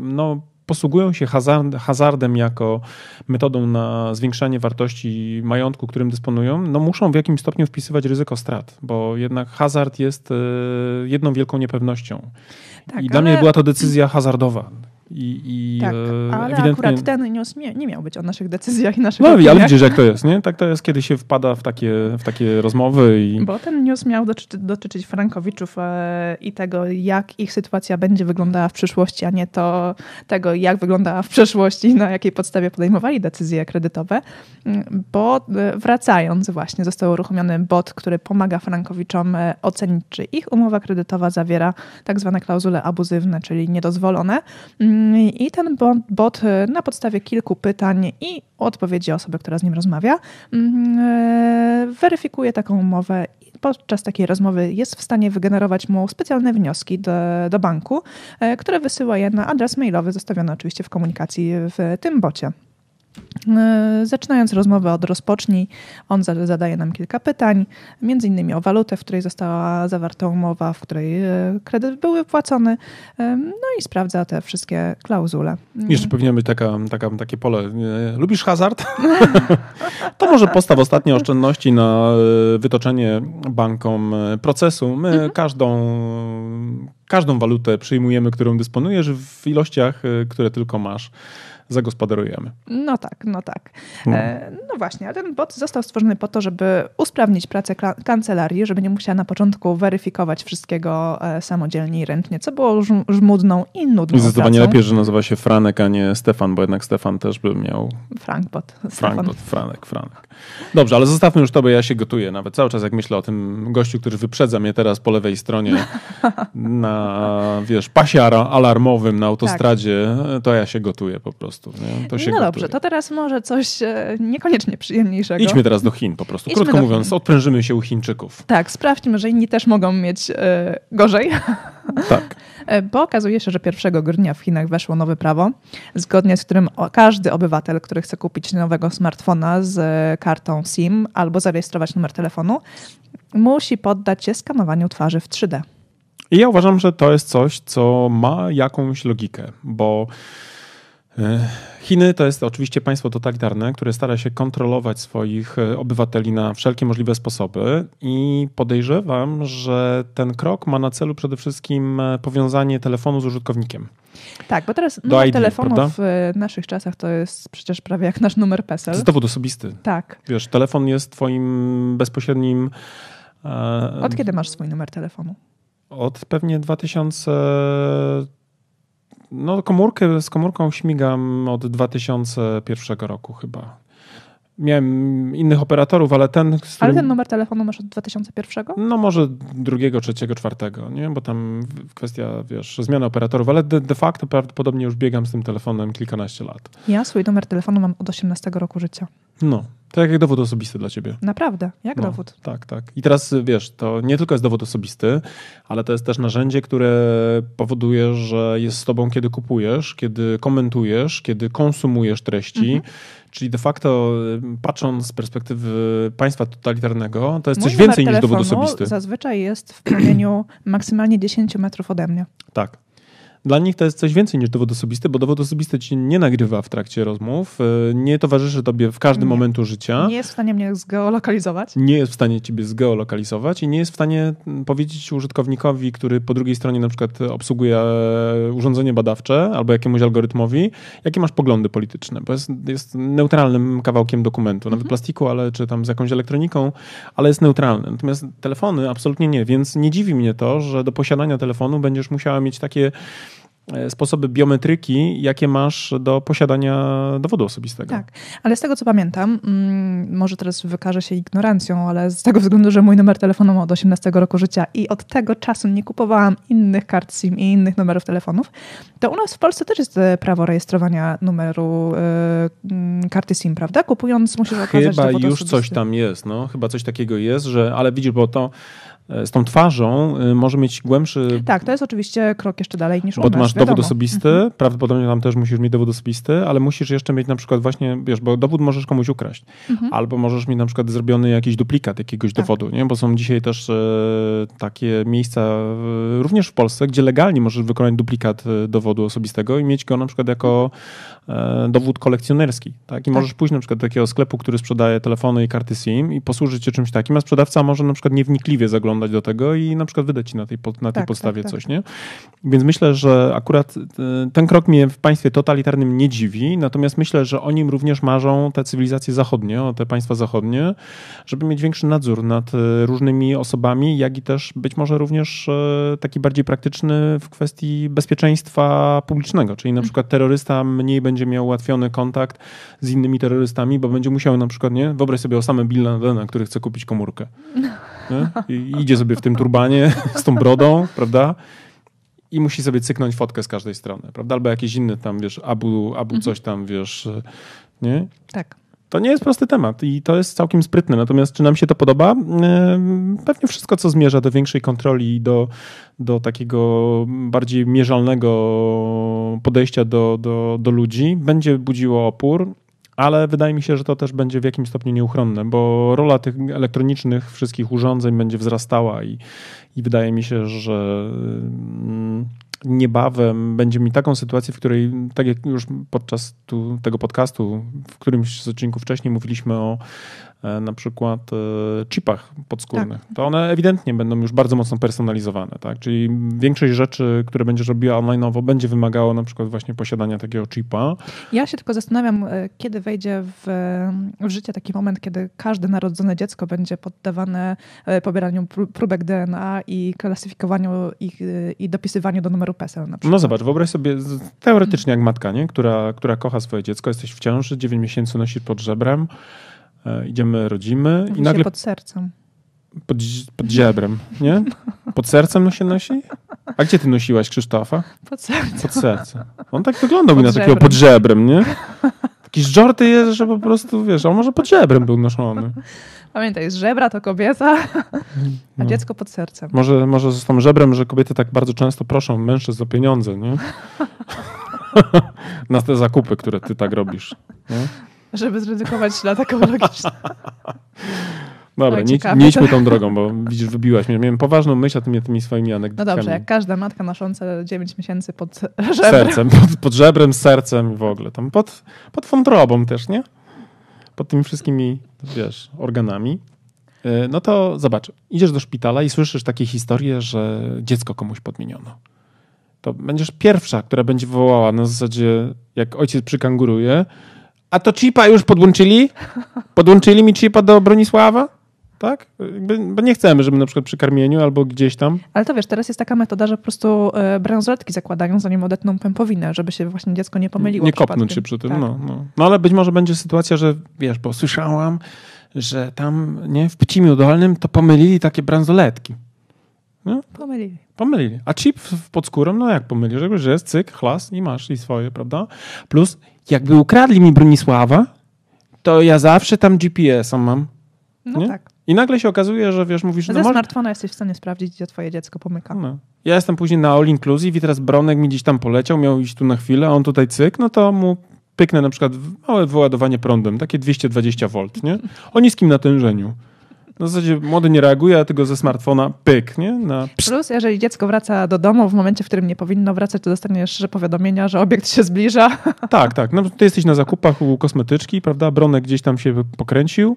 no, posługują się hazard, hazardem jako metodą na zwiększanie wartości majątku, którym dysponują, no muszą w jakimś stopniu wpisywać ryzyko strat, bo jednak hazard jest e, jedną wielką niepewnością. Tak, I ale... dla mnie była to decyzja hazardowa. I, i tak, e, ale ewidentnie... akurat ten news nie, nie miał być o naszych decyzjach i naszych No opiniach. ale widzisz jak to jest, nie? Tak to jest, kiedy się wpada w takie, w takie rozmowy. I... Bo ten news miał dotyczy, dotyczyć Frankowiczów e, i tego, jak ich sytuacja będzie wyglądała w przyszłości, a nie to tego, jak wyglądała w przeszłości, na jakiej podstawie podejmowali decyzje kredytowe. Mm, bo e, wracając właśnie, został uruchomiony bot, który pomaga Frankowiczom e, ocenić, czy ich umowa kredytowa zawiera tak zwane klauzule abuzywne, czyli niedozwolone mm, i ten bot e, na podstawie kilku pytań i odpowiedzi osoby, która z nim rozmawia, mm, e, weryfikuje taką umowę podczas takiej rozmowy jest w stanie wygenerować mu specjalne wnioski do, do banku, e, które wysyła je na adres mailowy zostawiony oczywiście w komunikacji w tym bocie. E, zaczynając rozmowę od rozpocznij, on zadaje nam kilka pytań, między innymi o walutę, w której została zawarta umowa, w której e, kredyt był wypłacony, e, no i sprawdza te wszystkie klauzule. Jeszcze powinien być taka, taka, takie pole. Lubisz hazard? to może postaw ostatnie oszczędności na wytoczenie bankom procesu. My mhm. każdą, każdą walutę przyjmujemy, którą dysponujesz w ilościach, które tylko masz zagospodarujemy. No tak, no tak. No. E, no właśnie, a ten bot został stworzony po to, żeby usprawnić pracę kancelarii, żeby nie musiała na początku weryfikować wszystkiego e, samodzielnie i ręcznie, co było żmudną i nudną I zdecydowanie lepiej, że nazywa się Franek, a nie Stefan, bo jednak Stefan też by miał... Frankbot. Frankbot, Franek, Franek. Dobrze, ale zostawmy już to, bo ja się gotuję nawet cały czas, jak myślę o tym gościu, który wyprzedza mnie teraz po lewej stronie na, wiesz, pasie alarmowym na autostradzie, tak. to ja się gotuję po prostu. Nie? To się no gotuje. dobrze, to teraz może coś e, niekoniecznie przyjemniejszego. Idźmy teraz do Chin po prostu. Idźmy Krótko mówiąc, Chin. odprężymy się u Chińczyków. Tak, sprawdźmy, że inni też mogą mieć e, gorzej. Tak. E, Bo okazuje się, że 1 grudnia w Chinach weszło nowe prawo, zgodnie z którym każdy obywatel, który chce kupić nowego smartfona z kartą SIM albo zarejestrować numer telefonu, musi poddać się skanowaniu twarzy w 3D. I ja uważam, że to jest coś, co ma jakąś logikę, bo Chiny to jest oczywiście państwo totalitarne, które stara się kontrolować swoich e, obywateli na wszelkie możliwe sposoby i podejrzewam, że ten krok ma na celu przede wszystkim e, powiązanie telefonu z użytkownikiem. Tak, bo teraz numer ID, telefonu prawda? w e, naszych czasach to jest przecież prawie jak nasz numer To PESEL. jest dowód osobisty. Tak. Wiesz, telefon jest twoim bezpośrednim... e, Od kiedy masz swój numer telefonu? Od pewnie 2000. No, komórkę, z komórką śmigam od 2001 roku chyba. Miałem innych operatorów, ale ten. Z Ale którym, ten numer telefonu masz od 2001? No, może drugiego, trzeciego, czwartego, nie? Bo tam kwestia, wiesz, zmiany operatorów, ale de, de facto prawdopodobnie już biegam z tym telefonem kilkanaście lat. Ja swój numer telefonu mam od 18 roku życia. No, to jak dowód osobisty dla ciebie. Naprawdę, jak No, dowód. Tak, tak. I teraz wiesz, to nie tylko jest dowód osobisty, ale to jest też narzędzie, które powoduje, że jest z tobą, kiedy kupujesz, kiedy komentujesz, kiedy konsumujesz treści. Mhm. Czyli de facto, y, patrząc z perspektywy państwa totalitarnego, to jest Mój coś więcej niż dowód osobisty. zazwyczaj jest w promieniu maksymalnie 10 metrów ode mnie. Tak. Dla nich to jest coś więcej niż dowód osobisty, bo dowód osobisty ci nie nagrywa w trakcie rozmów, y, nie towarzyszy tobie w każdym Nie. momentu życia. Nie jest w stanie mnie zgeolokalizować. nie jest w stanie ciebie zgeolokalizować i nie jest w stanie powiedzieć użytkownikowi, który po drugiej stronie na przykład obsługuje e, urządzenie badawcze albo jakiemuś algorytmowi, jakie masz poglądy polityczne, bo jest, jest neutralnym kawałkiem dokumentu, nawet plastiku, ale czy tam z jakąś elektroniką, ale jest neutralny. Natomiast telefony absolutnie nie, więc nie dziwi mnie to, że do posiadania telefonu będziesz musiała mieć takie e, sposoby biometryki, jakie masz do posiadania dowodu osobistego. Tak, ale z tego co pamiętam, mm, może teraz wykażę się ignorancją, ale z tego względu, że mój numer telefonu ma od 18 roku życia i od tego czasu nie kupowałam innych kart SIM i innych numerów telefonów, to u nas w Polsce też jest e, prawo rejestrowania numeru e, mm, karty SIM, prawda? Kupując musisz okazać Chyba już osobisty. coś tam jest, no. Chyba coś takiego jest, że, ale widzisz, bo to e, z tą twarzą y, może mieć głębszy... Tak, to jest oczywiście krok jeszcze dalej niż u Bo masz wiadomo. dowód osobisty, Mhm. prawdopodobnie tam też musisz mieć dowód osobisty, ale musisz jeszcze mieć na przykład właśnie, wiesz, bo dowód możesz komuś ukraść. Mhm. Albo możesz mieć na przykład zrobiony jakiś duplikat jakiegoś Tak. dowodu, nie? Bo są dzisiaj też e, takie miejsca, e, również w Polsce, gdzie legalnie możesz wykonać duplikat e, dowodu osobistego i mieć go na przykład jako e, dowód kolekcjonerski, tak? I możesz pójść na przykład do takiego sklepu, który sprzedaje telefony i karty SIM i posłużyć się czymś takim, a sprzedawca może na przykład niewnikliwie zaglądać do tego i na przykład wydać ci na tej, po- na tej Tak, podstawie tak, tak. coś, nie? Więc myślę, że akurat e, ten krok mnie w państwie totalitarnym nie dziwi, natomiast myślę, że o nim również marzą te cywilizacje zachodnie, o te państwa zachodnie, żeby mieć większy nadzór nad e, różnymi osobami, jak i też być może również e, taki bardziej praktyczny w kwestii bezpieczeństwa publicznego, czyli na przykład terrorysta mniej będzie miał ułatwiony kontakt z innymi terrorystami, bo będzie musiał na przykład, nie, wyobraź sobie Osamę Bin Ladena, który chce kupić komórkę. Idzie sobie w tym turbanie z tą brodą, prawda? I musi sobie cyknąć fotkę z każdej strony, prawda? Albo jakiś inny tam, wiesz, abu, abu coś tam, wiesz, nie? Tak. To nie jest prosty temat i to jest całkiem sprytne. Natomiast czy nam się to podoba? Pewnie wszystko, co zmierza do większej kontroli i do, do takiego bardziej mierzalnego podejścia do, do, do ludzi, będzie budziło opór. Ale wydaje mi się, że to też będzie w jakimś stopniu nieuchronne, bo rola tych elektronicznych wszystkich urządzeń będzie wzrastała i, i wydaje mi się, że mm, niebawem będzie mi taką sytuację, w której, tak jak już podczas tu, tego podcastu, w którymś z odcinków wcześniej mówiliśmy o na przykład e, chipach podskórnych, to one ewidentnie będą już bardzo mocno personalizowane, tak? Czyli większość rzeczy, które będziesz robiła online'owo, będzie wymagało na przykład właśnie posiadania takiego chipa. Ja się tylko zastanawiam, e, kiedy wejdzie w, w życie taki moment, kiedy każde narodzone dziecko będzie poddawane e, pobieraniu pró- próbek DNA i klasyfikowaniu ich e, i dopisywaniu do numeru PESEL na przykład. No zobacz, wyobraź sobie teoretycznie jak matka, nie? Która, która kocha swoje dziecko, jesteś w ciąży, 9 miesięcy nosisz pod żebrem, e, idziemy, rodzimy Mówi i nagle pod sercem. pod, pod żebrem, nie? Pod sercem no się nosi? A gdzie ty nosiłaś Krzysztofa? Pod sercem. Pod sercem. On tak wyglądał mi na takiego pod żebrem, nie? Jakiś żorty jest, że po prostu, wiesz, on może pod żebrem był noszony. Pamiętaj, z żebra to kobieta, a No. dziecko pod sercem. Może, może z tą żebrem, że kobiety tak bardzo często proszą mężczyzn o pieniądze, nie? Na te zakupy, które ty tak robisz. Nie? Żeby zredukować ślad ekologiczny. Dobra, Oj, nie, nie idźmy tą drogą, bo widzisz, wybiłaś mnie. Miałem poważną myśl o tymi, tymi swoimi No anegdotami. dobrze, jak każda matka nosząca 9 miesięcy pod żebrem. sercem, pod, pod żebrem, sercem i w ogóle. Tam pod, pod wątrobą też, nie? Pod tymi wszystkimi, wiesz, organami. Yy, No to zobacz, idziesz do szpitala i słyszysz takie historie, że dziecko komuś podmieniono. To będziesz pierwsza, która będzie wołała na zasadzie, jak ojciec przykanguruje, a to chipa już podłączyli? Podłączyli mi chipa do Bronisława? Tak? Bo nie chcemy, żeby na przykład przy karmieniu albo gdzieś tam Ale to wiesz, teraz jest taka metoda, że po prostu e, bransoletki zakładają, zanim odetną pępowinę, żeby się właśnie dziecko nie pomyliło Nie kopnąć się przy tym. Tak. No, no. no ale być może będzie sytuacja, że wiesz, bo słyszałam, że tam nie, w Pcimiu Dolnym to pomylili takie bransoletki. Pomylili. Pomylili. A chip pod skórą, no jak pomylisz? Że jest cyk, chlas i masz i swoje, prawda? Plus, jakby ukradli mi Bronisława, to ja zawsze tam GPS-a mam. No Nie? tak. I nagle się okazuje, że wiesz, mówisz, Ze no może... smartfona jesteś w stanie sprawdzić, gdzie twoje dziecko pomyka. No. Ja jestem później na All Inclusive i teraz Bronek mi gdzieś tam poleciał, miał iść tu na chwilę, a on tutaj cyk, no to mu pyknę na przykład małe wyładowanie prądem, takie 220 V, nie? O niskim natężeniu. Na zasadzie młody nie reaguje, a ty go ze smartfona pyk, nie? Na. Plus, jeżeli dziecko wraca do domu w momencie, w którym nie powinno wracać, to dostaniesz powiadomienia, że obiekt się zbliża. Tak, tak. No, ty jesteś na zakupach u kosmetyczki, prawda? Bronek gdzieś tam się pokręcił.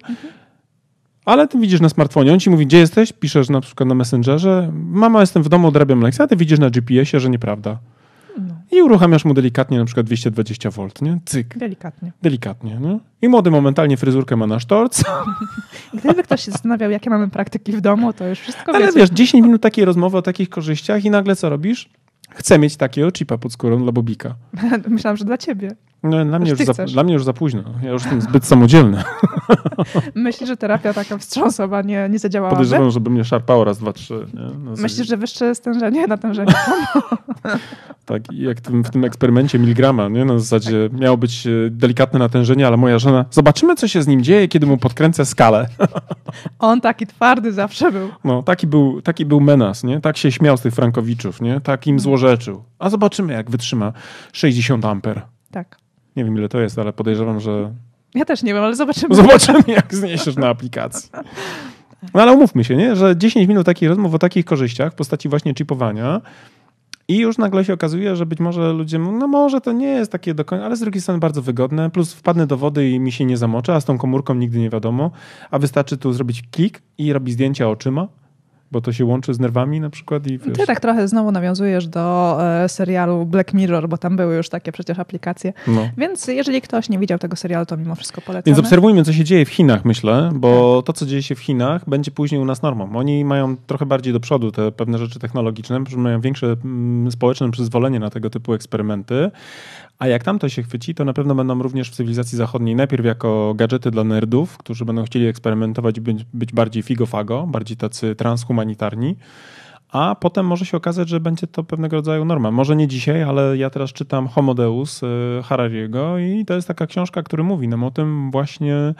Ale ty widzisz na smartfonie, on ci mówi, gdzie jesteś? Piszesz na przykład na Messengerze, mama, jestem w domu, odrabiam lekcję, a ty widzisz na GPS-ie, że nieprawda. No, I uruchamiasz mu delikatnie na przykład 220 V, nie? Cyk. delikatnie. Delikatnie, nie? I młody momentalnie fryzurkę ma na sztorc, Gdyby ktoś się zastanawiał, jakie mamy praktyki w domu, to już wszystko ale wiecie. wiesz, 10 minut takiej rozmowy o takich korzyściach i nagle co robisz? Chcę mieć takiego chipa pod skórą dla Bobika. Myślałam, że dla ciebie. No, dla, mnie Już za, chcesz. dla mnie już za późno. Ja już jestem zbyt samodzielny. Myślisz, że terapia taka wstrząsowa nie, nie zadziałałaby? Podejrzewam, żeby mnie szarpało raz, dwa, trzy. Zasadzie- Myślisz, że wyższe stężenie, natężenie? Tak, i jak tym, w tym eksperymencie miligrama, nie? Na zasadzie miało być e, delikatne natężenie, ale moja żona, zobaczymy, co się z nim dzieje, kiedy mu podkręcę skalę. On taki twardy zawsze był. No, taki był, taki był menas, nie? Tak się śmiał z tych frankowiczów, nie? Tak im złorzeczył. A zobaczymy, jak wytrzyma 60 amper. Tak. Nie wiem, ile to jest, ale podejrzewam, że Ja też nie wiem, ale zobaczymy. zobaczymy, jak zniesiesz na aplikacji. No ale umówmy się, nie? że 10 minut takich rozmów o takich korzyściach w postaci właśnie chipowania i już nagle się okazuje, że być może ludzie, no może to nie jest takie do końca, ale z drugiej strony bardzo wygodne, plus wpadnę do wody i mi się nie zamoczę, a z tą komórką nigdy nie wiadomo, a wystarczy tu zrobić klik i robi zdjęcia oczyma, bo to się łączy z nerwami na przykład i wiesz, Ty tak trochę znowu nawiązujesz do e, serialu Black Mirror, bo tam były już takie przecież aplikacje. no. Więc jeżeli ktoś nie widział tego serialu, to mimo wszystko polecamy. Więc obserwujmy, co się dzieje w Chinach, myślę, bo to, co dzieje się w Chinach, będzie później u nas normą. Oni mają trochę bardziej do przodu te pewne rzeczy technologiczne, mają większe mm, społeczne przyzwolenie na tego typu eksperymenty. A jak tam to się chwyci, to na pewno będą również w cywilizacji zachodniej najpierw jako gadżety dla nerdów, którzy będą chcieli eksperymentować i być, być bardziej figo-fago, bardziej tacy transhumanitarni. A potem może się okazać, że będzie to pewnego rodzaju norma. Może nie dzisiaj, ale ja teraz czytam Homo Deus y, Harariego i to jest taka książka, która mówi nam o tym właśnie,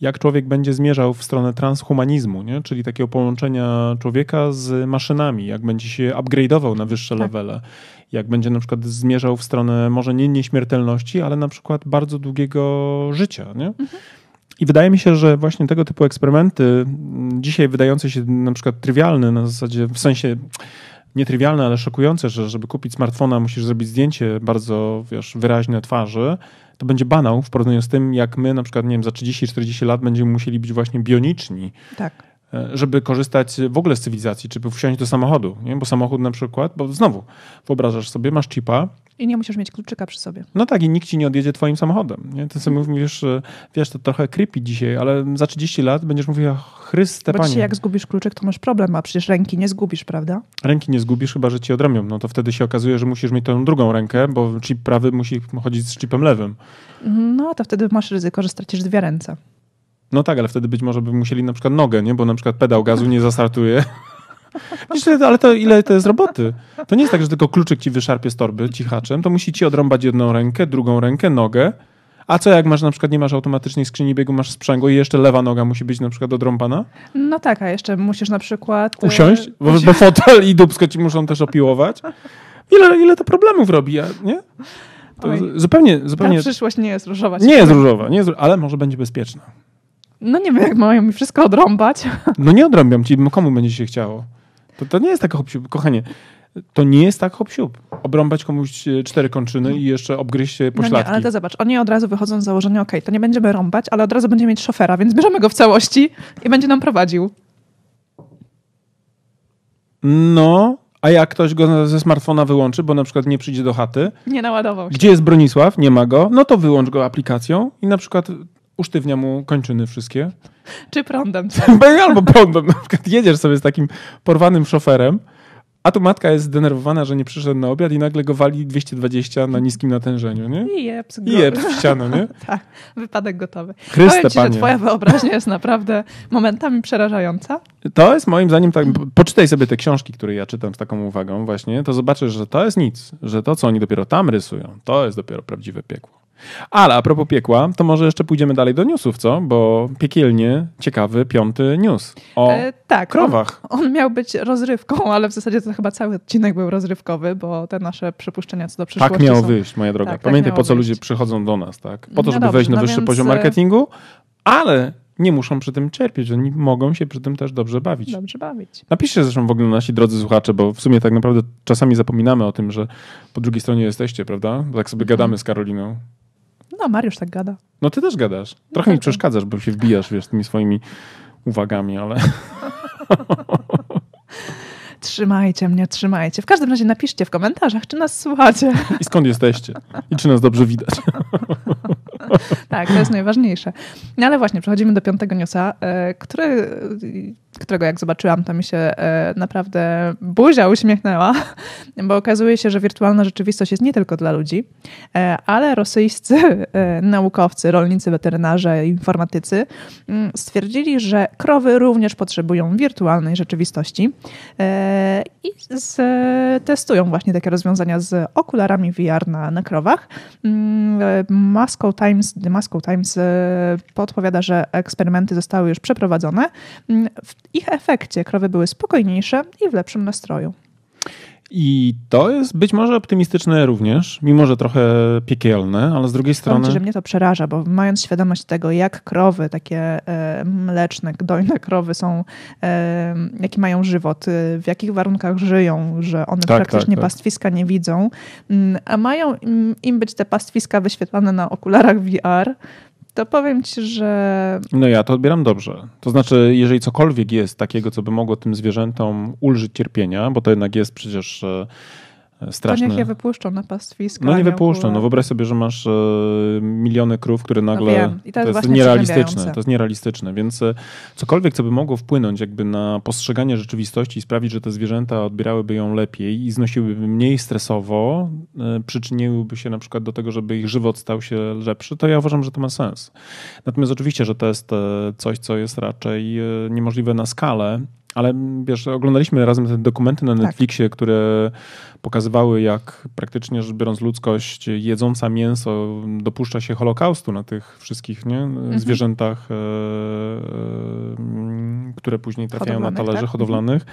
jak człowiek będzie zmierzał w stronę transhumanizmu, nie? czyli takiego połączenia człowieka z maszynami, jak będzie się upgrade'ował na wyższe Tak. levele, jak będzie na przykład zmierzał w stronę może nie nieśmiertelności, ale na przykład bardzo długiego życia. Nie? I wydaje mi się, że właśnie tego typu eksperymenty, m, dzisiaj wydające się na przykład trywialne, na zasadzie w sensie nietrywialne, ale szokujące, że żeby kupić smartfona musisz zrobić zdjęcie bardzo, wiesz, wyraźne twarzy, to będzie banał w porównaniu z tym, jak my na przykład, nie wiem, za 30-40 lat będziemy musieli być właśnie bioniczni, Tak. E, żeby korzystać w ogóle z cywilizacji, czy wsiąść do samochodu, nie? Bo samochód na przykład, bo znowu, wyobrażasz sobie, masz chipa, I nie musisz mieć kluczyka przy sobie. no tak, i nikt ci nie odjedzie twoim samochodem. Nie? Ty sobie mówisz, wiesz, to trochę creepy dzisiaj, ale za 30 lat będziesz mówiła, Chryste Bo Panie, jak zgubisz kluczyk, to masz problem, a przecież ręki nie zgubisz, prawda? ręki nie zgubisz, chyba że ci odrębią. No to wtedy się okazuje, że musisz mieć tą drugą rękę, bo chip prawy musi chodzić z chipem lewym. No to wtedy masz ryzyko, że stracisz dwie ręce. No tak, ale wtedy być może by musieli na przykład nogę, nie? bo na przykład pedał gazu nie zastartuje. Ale to ile to jest roboty? To nie jest tak, że tylko kluczyk ci wyszarpie z torby cichaczem, to musi ci odrąbać jedną rękę, drugą rękę, nogę, A co jak masz na przykład, nie masz automatycznej skrzyni biegu, masz sprzęgło i jeszcze lewa noga musi być na przykład odrąbana? No tak, a jeszcze musisz na przykład... Usiąść, bo, bo fotel i dubsko ci muszą też opiłować. Ile, ile to problemów robi, nie? To Oj. zupełnie, zupełnie... Ta przyszłość nie jest różowa. Nie jest różowa, nie jest, ale może będzie bezpieczna. No nie wiem, jak mają mi wszystko odrąbać. No nie odrąbiam ci, komu będzie się chciało. To, to nie jest tak hop kochanie. To nie jest tak hop Obrąbać komuś e, cztery kończyny i jeszcze obgryźć e, No nie, pośladki. ale to zobacz, oni od razu wychodzą z założenia, okej, to nie będziemy rąbać, ale od razu będziemy mieć szofera, więc bierzemy go w całości i będzie nam prowadził. No, a jak ktoś go ze smartfona wyłączy, bo na przykład nie przyjdzie do chaty, Nie naładował się. gdzie jest Bronisław, nie ma go, no to wyłącz go aplikacją i na przykład usztywnia mu kończyny wszystkie. Czy prądem. Albo prądem. Na przykład jedziesz sobie z takim porwanym szoferem, a tu matka jest zdenerwowana, że nie przyszedł na obiad i nagle go wali 220 na niskim natężeniu, nie? I jeps, I jeb w ścianę, nie? Tak, wypadek gotowy. Chryste, Powiem ci, że panie. twoja wyobraźnia jest naprawdę momentami przerażająca. To jest moim zdaniem tak. Poczytaj sobie te książki, które ja czytam z taką uwagą, właśnie, to zobaczysz, że to jest nic. Że to, co oni dopiero tam rysują, to jest dopiero prawdziwe piekło. Ale a propos piekła, to może jeszcze pójdziemy dalej do newsów, co? Bo piekielnie ciekawy piąty news o E, tak, krowach. On, on miał być rozrywką, ale w zasadzie to chyba cały odcinek był rozrywkowy, bo te nasze przypuszczenia co do przyszłości Tak miało są... wyjść, moja droga. Tak, tak Pamiętaj, miało po co wyjść. ludzie przychodzą do nas, tak? Po to, No żeby dobrze, wejść na no wyższy więc, poziom e, marketingu, ale nie muszą przy tym cierpieć. Oni mogą się przy tym też dobrze bawić. Dobrze bawić. Napiszcie zresztą w ogóle nasi drodzy słuchacze, bo w sumie tak naprawdę czasami zapominamy o tym, że po drugiej stronie jesteście, prawda? Bo Tak sobie gadamy z Karoliną. No, Mariusz tak gada. No ty też gadasz. Trochę mi tak. przeszkadzasz, bo się wbijasz, wiesz, tymi swoimi uwagami, ale Trzymajcie mnie, trzymajcie. W każdym razie napiszcie w komentarzach, czy nas słuchacie. i skąd jesteście? I czy nas dobrze widać? Tak, to jest najważniejsze. No ale właśnie, przechodzimy do piątego newsa, e, który, którego jak zobaczyłam, to mi się e, naprawdę buzia uśmiechnęła, bo okazuje się, że wirtualna rzeczywistość jest nie tylko dla ludzi, e, ale rosyjscy e, naukowcy, rolnicy, weterynarze, informatycy mm, stwierdzili, że krowy również potrzebują wirtualnej rzeczywistości i z, testują właśnie takie rozwiązania z okularami VR na, na krowach. Mm, Moscow Times, The Moscow Times podpowiada, że eksperymenty zostały już przeprowadzone. Mm, W ich efekcie krowy były spokojniejsze i w lepszym nastroju. I to jest być może optymistyczne również, mimo że trochę piekielne, ale z drugiej Powiem strony... ci, że mnie to przeraża, bo mając świadomość tego, jak krowy, takie mleczne, dojne krowy są, jaki mają żywot, e, w jakich warunkach żyją, że one Tak, praktycznie tak, tak. pastwiska nie widzą, mm, a mają im, im być te pastwiska wyświetlane na okularach VR, to powiem ci, że No ja to odbieram dobrze. To znaczy, jeżeli cokolwiek jest takiego, co by mogło tym zwierzętom ulżyć cierpienia, bo to jednak jest przecież e, to straszne. niech je wypuszczą na pastwiska. No nie wypuszczą. No wyobraź sobie, że masz e, miliony krów, które nagle... wiem. I to jest właśnie nierealistyczne. To jest nierealistyczne. Więc e, cokolwiek, co by mogło wpłynąć jakby na postrzeganie rzeczywistości i sprawić, że te zwierzęta odbierałyby ją lepiej i znosiłyby mniej stresowo, e, przyczyniłyby się na przykład do tego, żeby ich żywot stał się lepszy, to ja uważam, że to ma sens. Natomiast oczywiście, że to jest e, coś, co jest raczej e, niemożliwe na skalę, ale wiesz, oglądaliśmy razem te dokumenty na Tak. Netflixie, które pokazywały, jak praktycznie rzecz biorąc ludzkość jedząca mięso dopuszcza się holokaustu na tych wszystkich nie, zwierzętach, e, e, które później trafiają na talerze tak? hodowlanych.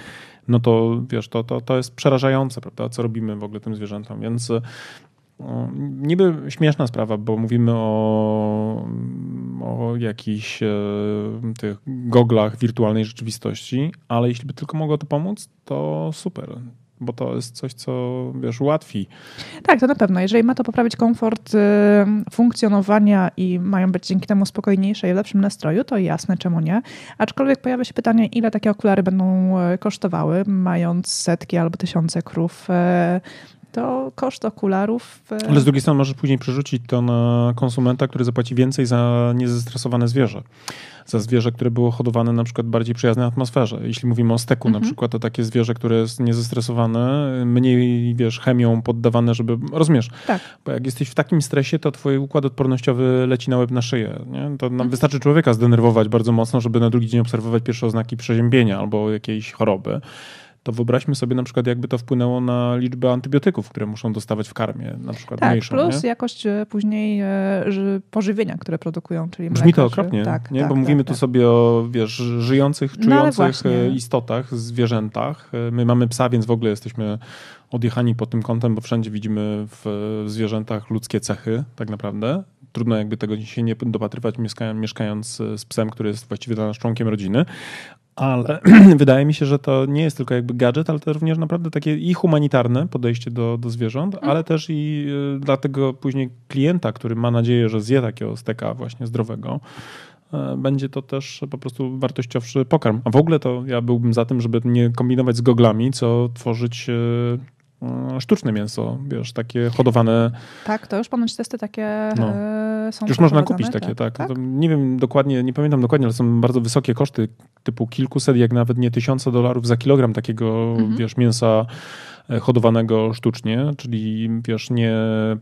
No to wiesz, to, to, to jest przerażające, prawda? Co robimy w ogóle tym zwierzętom, więc e, o, niby śmieszna sprawa, bo mówimy o, o jakichś e, tych goglach wirtualnej rzeczywistości, ale jeśli by tylko mogło to pomóc, to super. Bo to jest coś, co wiesz, ułatwi. Tak, to na pewno. Jeżeli ma to poprawić komfort y, funkcjonowania i mają być dzięki temu spokojniejsze i w lepszym nastroju, to jasne, czemu nie. Aczkolwiek pojawia się pytanie, ile takie okulary będą e, kosztowały, mając setki albo tysiące krów. e, To koszt okularów. e, Ale z drugiej strony możesz później przerzucić to na konsumenta, który zapłaci więcej za niezestresowane zwierzę. Za zwierzę, które było hodowane na przykład bardziej przyjaznej atmosferze. Jeśli mówimy o steku Mhm. na przykład, to takie zwierzę, które jest niezestresowane, mniej, wiesz, chemią poddawane, żeby, rozumiesz, Tak. bo jak jesteś w takim stresie, to twój układ odpornościowy leci na łeb na szyję. Nie? To nam Mhm. wystarczy człowieka zdenerwować bardzo mocno, żeby na drugi dzień obserwować pierwsze oznaki przeziębienia albo jakiejś choroby. To wyobraźmy sobie na przykład, jakby to wpłynęło na liczbę antybiotyków, które muszą dostawać w karmie, na przykład tak, mniejszą. plus nie? jakość e, później e, pożywienia, które produkują, czyli Brzmi to mleka, okropnie, tak, nie? tak, bo tak, mówimy tak. tu sobie o wiesz, żyjących, No czujących e, istotach, zwierzętach. My mamy psa, więc w ogóle jesteśmy odjechani pod tym kątem, bo wszędzie widzimy w zwierzętach ludzkie cechy, tak naprawdę. Trudno jakby tego się nie dopatrywać, mieszka- mieszkając z psem, który jest właściwie dla nas członkiem rodziny. Ale wydaje mi się, że to nie jest tylko jakby gadżet, ale to również naprawdę takie i humanitarne podejście do, do zwierząt, Mhm. ale też i y, dla tego później klienta, który ma nadzieję, że zje takiego steka właśnie zdrowego, e, będzie to też po prostu wartościowszy pokarm. A w ogóle to ja byłbym za tym, żeby nie kombinować z goglami, co tworzyć e, sztuczne mięso, wiesz, takie hodowane. Tak, to już ponoć testy takie No. e, są Już można kupić takie, tak. tak? Nie wiem dokładnie, nie pamiętam dokładnie, ale są bardzo wysokie koszty, typu kilkuset, jak nawet nie tysiące dolarów za kilogram takiego, Mhm. wiesz, mięsa e, hodowanego sztucznie, czyli wiesz, nie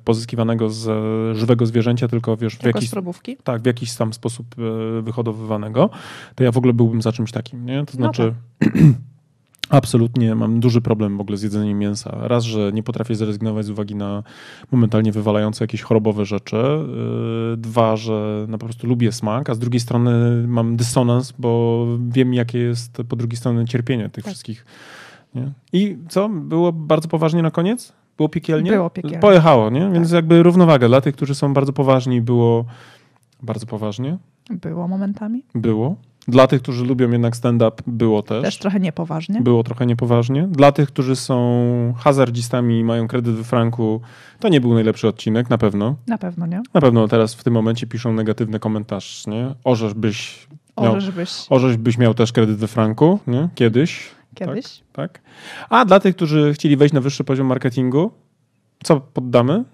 pozyskiwanego z żywego zwierzęcia, tylko wiesz, w jakiś, tak, w jakiś tam sposób e, wyhodowywanego, to ja w ogóle byłbym za czymś takim, nie? To No znaczy absolutnie mam duży problem w ogóle z jedzeniem mięsa. Raz, że nie potrafię zrezygnować z uwagi na momentalnie wywalające jakieś chorobowe rzeczy. Yy, Dwa, że no po prostu lubię smak, a z drugiej strony mam dysonans, bo wiem, jakie jest po drugiej stronie cierpienie tych Tak. wszystkich. Nie? I co? Było bardzo poważnie na koniec? Było piekielnie? Było piekielnie. Pojechało, nie? Więc Tak. jakby równowaga. Dla tych, którzy są bardzo poważni, było bardzo poważnie. Było momentami. Było. Dla tych, którzy lubią jednak stand-up, było też. Też trochę niepoważnie. Było trochę niepoważnie. Dla tych, którzy są hazardzistami i mają kredyt we franku, to nie był najlepszy odcinek, na pewno. Na pewno nie. Na pewno teraz w tym momencie piszą negatywny komentarz, nie? Orzesz byś miał, Orzesz byś orzesz byś miał też kredyt we franku, nie? Kiedyś, kiedyś. tak? A dla tych, którzy chcieli wejść na wyższy poziom marketingu, co poddamy?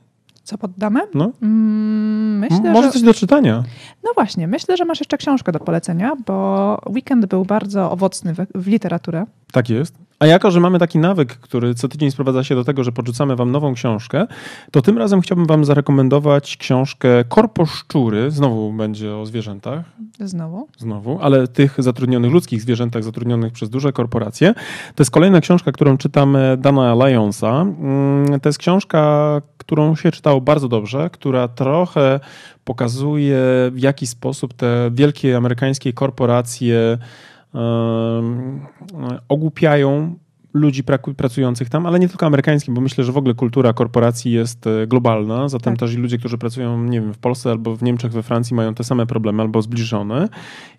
Co poddamy? No. Mm, myślę, Może że... coś do czytania. No właśnie, myślę, że masz jeszcze książkę do polecenia, bo weekend był bardzo owocny w, w literaturę. Tak jest. A jako, że mamy taki nawyk, który co tydzień sprowadza się do tego, że podrzucamy wam nową książkę, to tym razem chciałbym wam zarekomendować książkę Korposzczury. Znowu będzie o zwierzętach. Znowu. Znowu, ale tych zatrudnionych, ludzkich zwierzętach zatrudnionych przez duże korporacje. To jest kolejna książka, którą czytamy Dana Lyonsa. Mm, To jest książka, którą się czytało bardzo dobrze, która trochę pokazuje, w jaki sposób te wielkie amerykańskie korporacje ogłupiają ludzi pracujących tam, ale nie tylko amerykańskim, bo myślę, że w ogóle kultura korporacji jest e, globalna, zatem Tak. też i ludzie, którzy pracują, nie wiem, w Polsce albo w Niemczech, we Francji mają te same problemy albo zbliżone.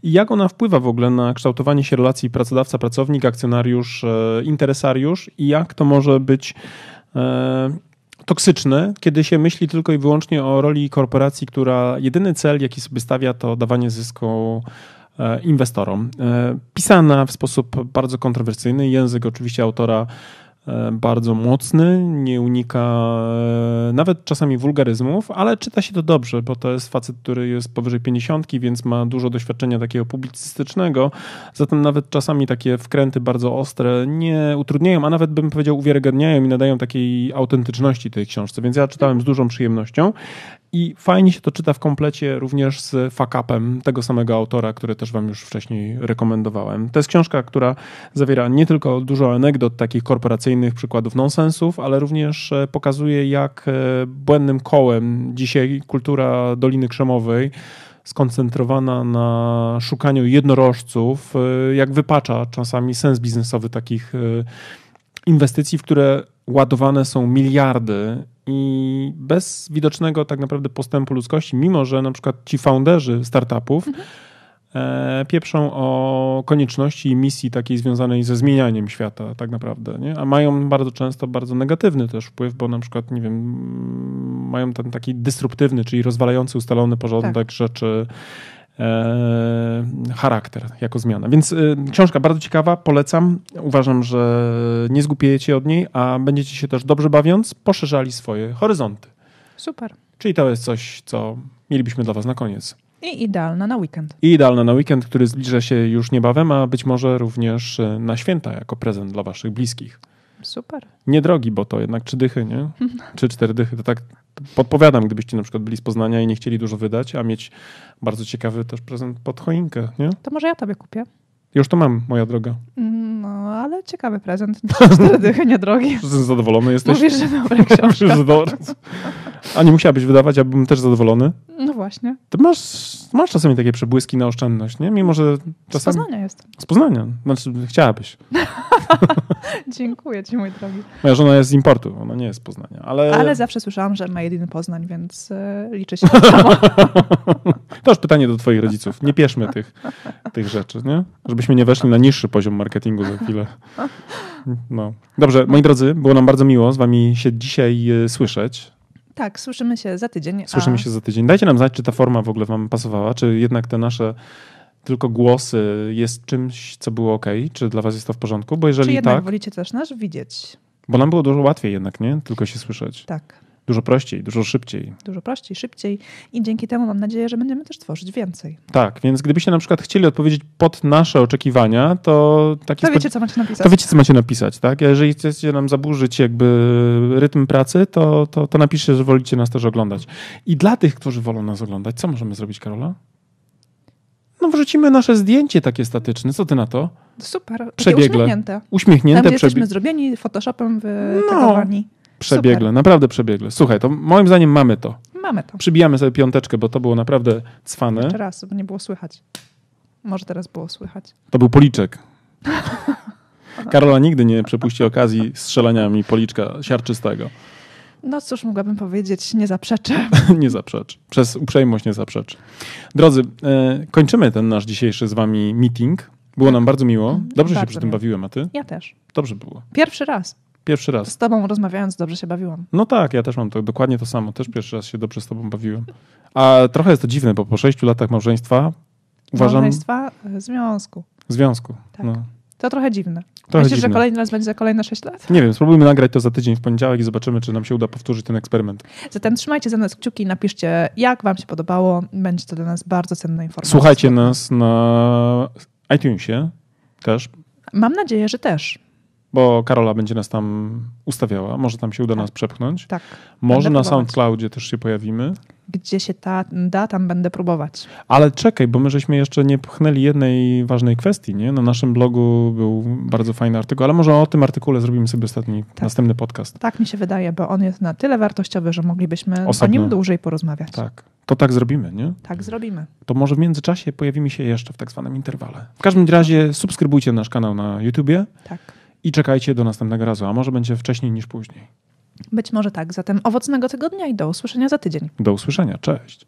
I jak ona wpływa w ogóle na kształtowanie się relacji pracodawca-pracownik, akcjonariusz, e, interesariusz i jak to może być e, toksyczne, kiedy się myśli tylko i wyłącznie o roli korporacji, która jedyny cel, jaki sobie stawia, to dawanie zysku inwestorom. E, Pisana w sposób bardzo kontrowersyjny, język oczywiście autora e, bardzo mocny, nie unika e, nawet czasami wulgaryzmów, ale czyta się to dobrze, bo to jest facet, który jest powyżej 50, więc ma dużo doświadczenia takiego publicystycznego, zatem nawet czasami takie wkręty bardzo ostre nie utrudniają, a nawet bym powiedział uwiarygadniają i nadają takiej autentyczności tej książce, więc ja czytałem z dużą przyjemnością i fajnie się to czyta w komplecie również z fuck-upem tego samego autora, który też wam już wcześniej rekomendowałem. To jest książka, która zawiera nie tylko dużo anegdot takich korporacyjnych, przykładów nonsensów, ale również e, pokazuje, jak e, błędnym kołem dzisiaj kultura Doliny Krzemowej skoncentrowana na szukaniu jednorożców, e, jak wypacza czasami sens biznesowy takich inwestycji, w które ładowane są miliardy i bez widocznego tak naprawdę postępu ludzkości, mimo że na przykład ci founderzy startupów e, pieprzą o konieczności i misji takiej związanej ze zmienianiem świata tak naprawdę, nie? a mają bardzo często bardzo negatywny też wpływ, bo na przykład, nie wiem, mają ten taki dysruptywny, czyli rozwalający ustalony porządek Tak. rzeczy charakter jako zmiana. Więc y, książka bardzo ciekawa, polecam. Uważam, że nie zgupiejecie od niej, a będziecie się też dobrze bawiąc poszerzali swoje horyzonty. Super. Czyli to jest coś, co mielibyśmy dla Was na koniec. I idealna na weekend. I idealne na weekend, który zbliża się już niebawem, a być może również y, na święta jako prezent dla Waszych bliskich. Super. Niedrogi, bo to jednak trzy dychy, nie? Czy cztery dychy. To tak podpowiadam, gdybyście na przykład byli z Poznania i nie chcieli dużo wydać, a mieć bardzo ciekawy też prezent pod choinkę, nie? To może ja tobie kupię. Już to mam, moja droga. No, ale ciekawy prezent. Cztery dychy, niedrogi. Zadowolony jesteś? Mówisz, że dobra książka. A nie musiałabyś wydawać, abym też zadowolony? No właśnie. Ty masz, masz czasami takie przebłyski na oszczędność, nie? Mimo, że czasami... Z Poznania jestem. Z Poznania. Znaczy, chciałabyś. Dziękuję ci, mój drogi. Moja żona jest z importu, ona nie jest z Poznania, ale... Ale zawsze słyszałam, że made in Poznań, więc y, liczy się to to już pytanie do twoich rodziców. Nie pieszmy tych, tych rzeczy, nie? Żebyśmy nie weszli na niższy poziom marketingu za chwilę. No. Dobrze, moi drodzy, było nam bardzo miło z wami się dzisiaj y, słyszeć. Tak, słyszymy się za tydzień. Słyszymy a... się za tydzień. Dajcie nam znać, czy ta forma w ogóle wam pasowała, czy jednak te nasze tylko głosy jest czymś, co było ok, czy dla was jest to w porządku, bo jeżeli czy jednak tak... wolicie też nasz widzieć? Bo nam było dużo łatwiej jednak, nie? Tylko się słyszeć. Tak. Dużo prościej, dużo szybciej. Dużo prościej, szybciej i dzięki temu mam nadzieję, że będziemy też tworzyć więcej. Tak, więc gdybyście na przykład chcieli odpowiedzieć pod nasze oczekiwania, to takie To wiecie, co macie napisać. To wiecie, co macie napisać, tak? Jeżeli chcecie nam zaburzyć jakby rytm pracy, to, to, to napiszcie, że wolicie nas też oglądać. I dla tych, którzy wolą nas oglądać, co możemy zrobić, Karola? No wrzucimy nasze zdjęcie takie statyczne. Co ty na to? Super. Przebiegle. Uśmiechnięte. Uśmiechnięte. Tam, jesteśmy zrobieni Photoshopem wytagowani. No. Przebiegle, Super. naprawdę przebiegle. Słuchaj, to moim zdaniem mamy to. Mamy to. Przybijamy sobie piąteczkę, bo to było naprawdę cwane. Jeszcze raz, bo nie było słychać. Może teraz było słychać. To był policzek. Karola nigdy nie przepuści okazji strzelania mi policzka siarczystego. No cóż, mogłabym powiedzieć, nie zaprzeczę. nie zaprzecz. Przez uprzejmość nie zaprzecz. Drodzy, e, kończymy ten nasz dzisiejszy z wami meeting. Było nam bardzo miło. Dobrze bardzo się przy tym bawiłem, a ty? Ja też. Dobrze było. Pierwszy raz. Pierwszy raz. Z tobą rozmawiając dobrze się bawiłam. No tak, ja też mam to dokładnie to samo. Też pierwszy raz się dobrze z tobą bawiłem. A trochę jest to dziwne, bo po sześciu latach małżeństwa uważam... Małżeństwa? E, związku. Związku. Tak. No. To trochę dziwne. Trochę Myślisz, dziwne. że kolejny raz będzie za kolejne 6 lat? Nie wiem, spróbujmy nagrać to za tydzień w poniedziałek i zobaczymy, czy nam się uda powtórzyć ten eksperyment. Zatem trzymajcie za nas kciuki i napiszcie, jak wam się podobało. Będzie to dla nas bardzo cenna informacja. Słuchajcie nas na iTunesie też. Mam nadzieję, że też. Bo Karola będzie nas tam ustawiała. Może tam się uda tak. nas przepchnąć. Tak. Może Będę na próbować. SoundCloudzie też się pojawimy. Gdzie się ta da, tam będę próbować. Ale czekaj, bo my żeśmy jeszcze nie pchnęli jednej ważnej kwestii, nie? Na naszym blogu był bardzo fajny artykuł, ale może o tym artykule zrobimy sobie ostatni, Tak. następny podcast. Tak mi się wydaje, bo on jest na tyle wartościowy, że moglibyśmy Osobno. o nim dłużej porozmawiać. Tak. To tak zrobimy, nie? Tak zrobimy. To może w międzyczasie pojawimy się jeszcze w tak zwanym interwale. W każdym razie subskrybujcie nasz kanał na YouTubie Tak. I czekajcie do następnego razu, a może będzie wcześniej niż później. Być może tak. Zatem owocnego tygodnia i do usłyszenia za tydzień. Do usłyszenia. Cześć.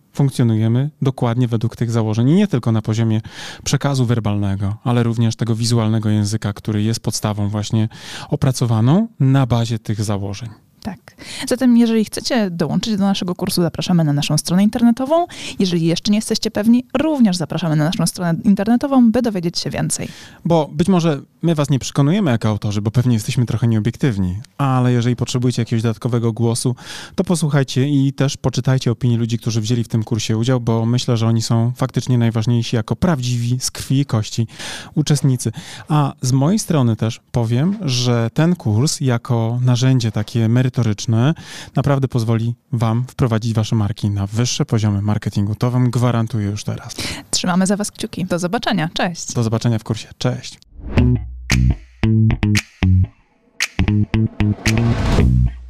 funkcjonujemy dokładnie według tych założeń i nie tylko na poziomie przekazu werbalnego, ale również tego wizualnego języka, który jest podstawą właśnie opracowaną na bazie tych założeń. Tak. Zatem, jeżeli chcecie dołączyć do naszego kursu, zapraszamy na naszą stronę internetową. Jeżeli jeszcze nie jesteście pewni, również zapraszamy na naszą stronę internetową, by dowiedzieć się więcej. Bo być może my was nie przekonujemy jako autorzy, bo pewnie jesteśmy trochę nieobiektywni, ale jeżeli potrzebujecie jakiegoś dodatkowego głosu, to posłuchajcie i też poczytajcie opinii ludzi, którzy wzięli w tym kursie udział, bo myślę, że oni są faktycznie najważniejsi jako prawdziwi z krwi i kości uczestnicy. A z mojej strony też powiem, że ten kurs jako narzędzie takie merytoryczne, merytoryczne naprawdę pozwoli Wam wprowadzić Wasze marki na wyższe poziomy marketingu. To Wam gwarantuję już teraz. Trzymamy za Was kciuki. Do zobaczenia. Cześć. Do zobaczenia w kursie. Cześć. Thank you.